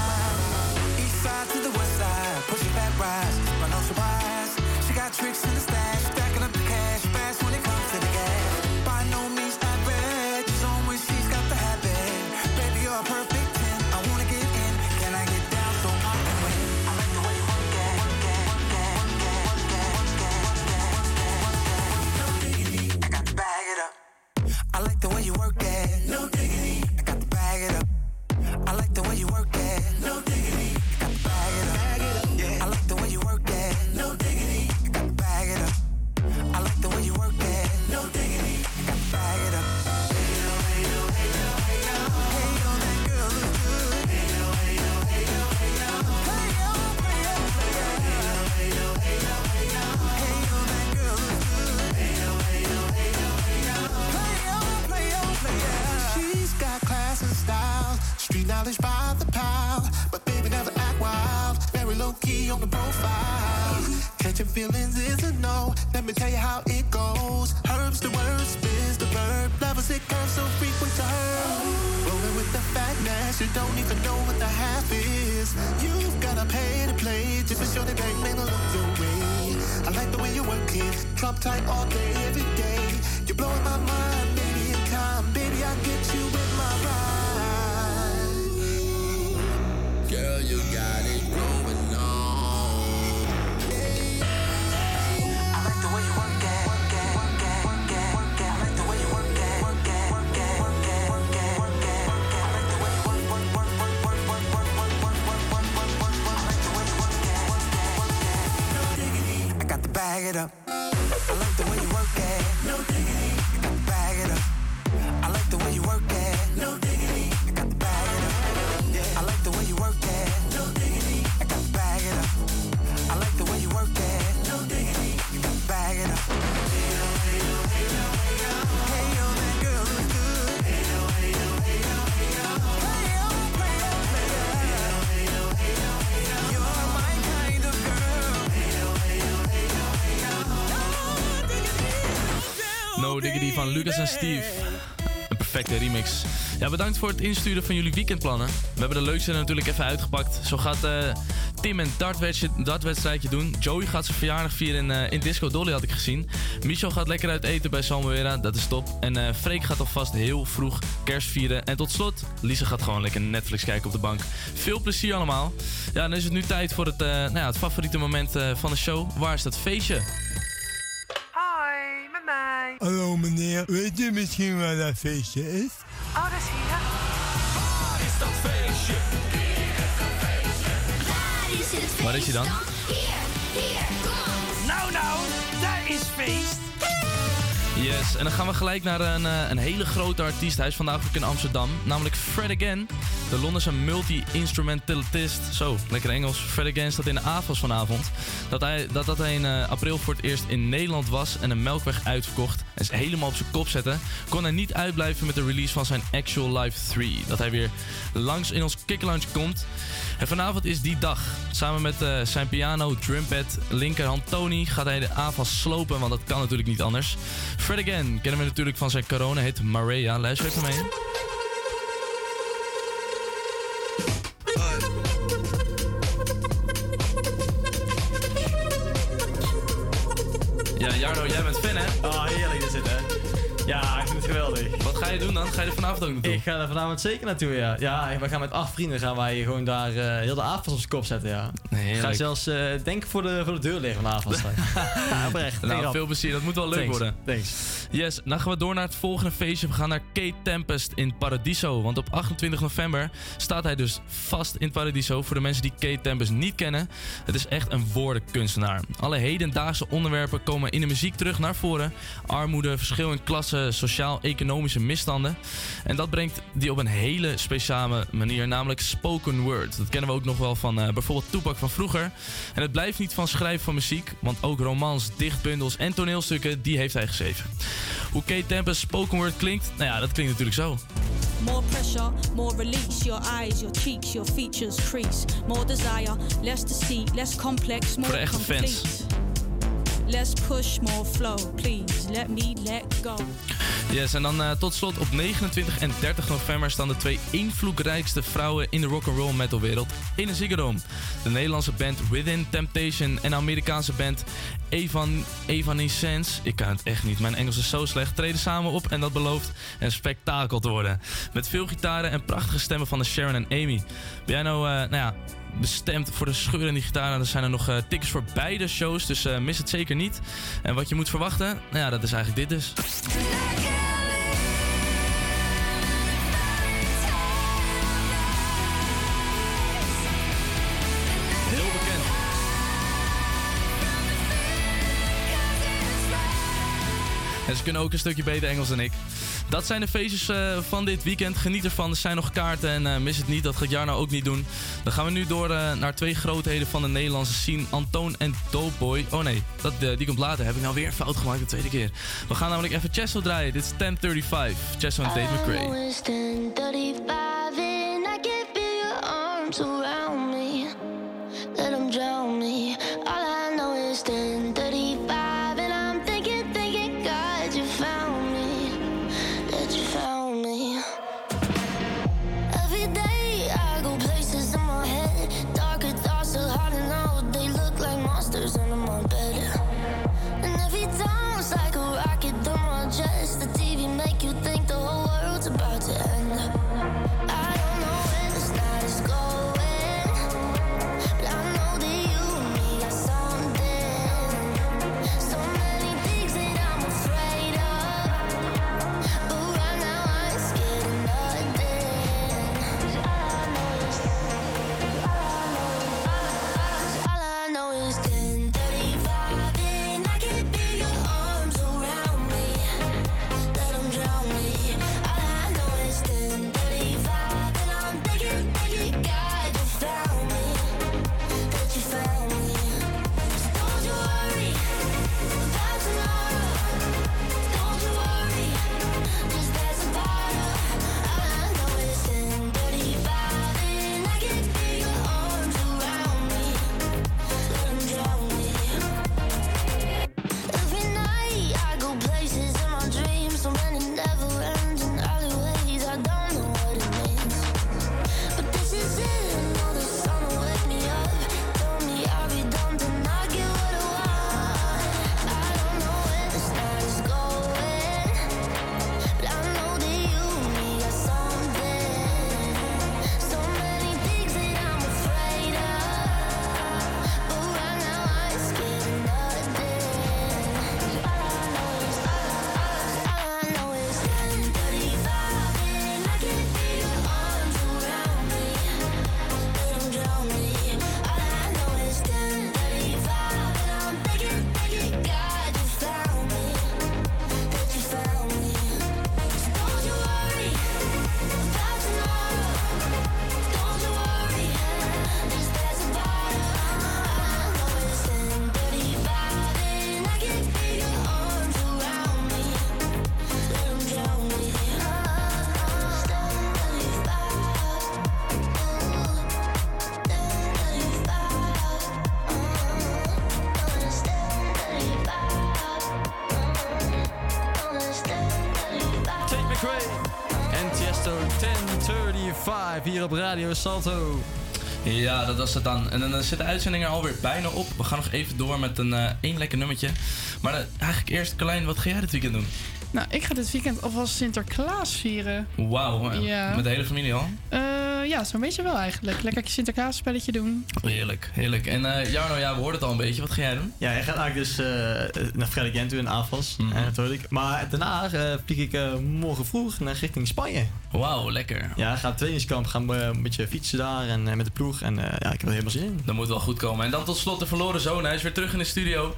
Steve. Een perfecte remix. Ja, bedankt voor het insturen van jullie weekendplannen. We hebben de leukste natuurlijk even uitgepakt. Zo gaat eh, Tim een dartwedstrijdje, dartwedstrijdje doen. Joey gaat zijn verjaardag vieren in, eh, in Disco Dolly, had ik gezien. Michel gaat lekker uit eten bij Salmoera, dat is top. En eh Freek gaat alvast heel vroeg kerst vieren. En tot slot, Lise gaat gewoon lekker Netflix kijken op de bank. Veel plezier allemaal. Ja, dan is het nu tijd voor het, nou ja, het favoriete moment van de show. Waar is dat feestje? Hallo meneer, weet u misschien waar dat feestje is? Oh, dat is hier. Waar is dat feestje? Waar is hij dan? Nou, nou, daar is feest. Yes, en dan gaan we gelijk naar een, eh, een hele grote artiest. Hij is vandaag ook in Amsterdam, namelijk Fred Again. De Londense multi-instrumentalist. Zo, lekker Engels. Fred Again staat in de AFAS vanavond. Dat hij, dat, dat hij in eh, april voor het eerst in Nederland was en een melkweg uitverkocht. En ze helemaal op zijn kop zetten. Kon hij niet uitblijven met de release van zijn Actual Life 3. Dat hij weer langs in ons Kick Lounge komt. En vanavond is die dag. Samen met eh, zijn piano, drumpad, linkerhand Tony gaat hij de AFAS slopen, want dat kan natuurlijk niet anders. Fred Again kennen we natuurlijk van zijn corona-hit Maria. Luister even mee. Ja, Jarno, jij bent fan, hè? Oh, heerlijk is het, hè? Ja, ik vind het geweldig. Wat ga je doen dan? Ga je er vanavond ook naartoe? Ik ga er vanavond zeker naartoe, ja. Ja, we gaan met acht vrienden gaan wij gewoon daar eh, heel de avond op zijn kop zetten, ja. Ga zelfs eh, denk ik voor de, voor de deur liggen vanavond. ja, oprecht. Nou, veel plezier. Dat moet wel leuk Thanks, worden. Thanks. Yes, dan gaan we door naar het volgende feestje. We gaan naar Kate Tempest in Paradiso. Want op 28 november staat hij dus vast in Paradiso. Voor de mensen die Kate Tempest niet kennen. Het is echt een woordenkunstenaar. Alle hedendaagse onderwerpen komen in de muziek terug naar voren. Armoede, verschil in sociaal-economische misstanden. En dat brengt die op een hele speciale manier. Namelijk spoken word. Dat kennen we ook nog wel van eh, bijvoorbeeld Tupac van vroeger. En het blijft niet van schrijven van muziek. Want ook romans, dichtbundels en toneelstukken, die heeft hij geschreven. Hoe Kate Tempest spoken word klinkt? Nou ja, dat klinkt natuurlijk zo. More pressure, more release. Your eyes, your cheeks, your features crease. More desire, less deceit, less complex, Voor de more echte complete. fans. Less push, more flow. Please let me let go. Yes, en dan eh, tot slot op 29 en 30 november staan de twee invloedrijkste vrouwen in de rock'n'roll metalwereld in een Ziggo. De Nederlandse band Within Temptation en de Amerikaanse band Evan, Evanescence, ik kan het echt niet, mijn Engels is zo slecht, treden samen op en dat belooft een spektakel te worden. Met veel gitaren en prachtige stemmen van de Sharon en Amy. Ben jij nou, eh, nou ja, bestemd voor de scheurende gitaren? Dan zijn er nog eh, tickets voor beide shows, dus eh, mis het zeker niet. En wat je moet verwachten, nou ja, dat is eigenlijk dit dus. Ze kunnen ook een stukje beter Engels dan ik. Dat zijn de feestjes eh, van dit weekend. Geniet ervan. Er zijn nog kaarten en eh, mis het niet. Dat gaat Jarno ook niet doen. Dan gaan we nu door eh, naar twee grootheden van de Nederlandse scene. Antoon en Doughboy. Oh nee, dat, die komt later. Heb ik nou weer fout gemaakt de tweede keer. We gaan namelijk even Chesso draaien. Dit is 1035. Chesso en Dave oh, McRae. Drown me, all I know is hier op Radio Salto. Ja, dat was het dan. En dan eh, zit de uitzending er alweer bijna op. We gaan nog even door met een eh, één lekker nummertje. Maar eh, eigenlijk eerst, Carlijn, wat ga jij dit weekend doen? Nou, ik ga dit weekend alvast Sinterklaas vieren. Wauw, Ja. met de hele familie al? Eh, ja, zo'n beetje wel eigenlijk. Lekker Sinterklaas spelletje doen. Heerlijk, heerlijk. En eh Jarno, ja, we hoorden het al een beetje. Wat ga jij doen? Ja, hij gaat eigenlijk dus eh, naar Gent toe in Avals. Mhm. eh, natuurlijk. Maar daarna eh, vlieg ik eh, morgen vroeg naar richting Spanje. Wauw, lekker. Ja, ga trainingskamp, gaan we een beetje fietsen daar en eh, met de ploeg. En eh, ja, ik heb er helemaal zin in. Dat moet wel goed komen. En dan tot slot de verloren zoon. Hij is weer terug in de studio.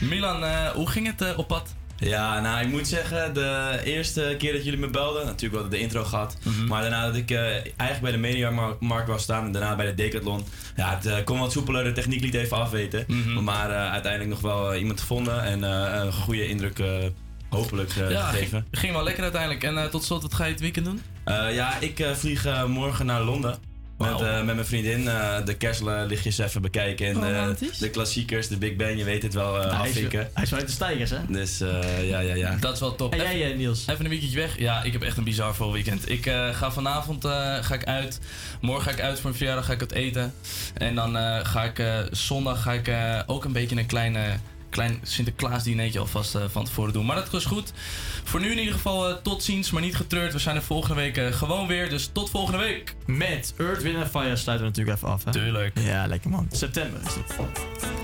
Milan, eh, hoe ging het eh, op pad? Ja, nou, ik moet zeggen, de eerste keer dat jullie me belden, natuurlijk wel de intro gehad. Mhm. Maar daarna dat ik eh, eigenlijk bij de Mediamarkt was staan en daarna bij de Decathlon. Ja, het eh, kon wat soepeler, de techniek liet even afweten. Mhm. Maar eh, uiteindelijk nog wel eh, iemand gevonden en eh, een goede indruk eh, hopelijk eh, ja, gegeven. ging, ging wel lekker uiteindelijk. En eh, tot slot, wat ga je het weekend doen? Eh, ja, ik eh, vlieg eh, morgen naar Londen. Met, eh, met mijn vriendin eh, de kerstlichtjes even bekijken. En eh, de klassiekers, de Big Ben, je weet het wel, eh hij, is, afvinken. hij is wel uit de stijgers, hè? Dus eh, ja, ja, ja. Dat is wel top. En jij, Niels? Even een weekendje weg. Ja, ik heb echt een bizar vol weekend. Ik eh, ga vanavond eh, ga ik uit. Morgen ga ik uit voor een verjaardag, ga ik het eten. En dan eh, ga ik eh, zondag ga ik eh, ook een beetje een kleine, klein Sinterklaas dinertje alvast eh, van tevoren doen. Maar dat is goed. Voor nu in ieder geval eh, tot ziens, maar niet getreurd. We zijn er volgende week eh, gewoon weer. Dus tot volgende week. Met Earth, Wind Fire sluiten we natuurlijk even af, hè? Tuurlijk. Ja, lekker man. September is het.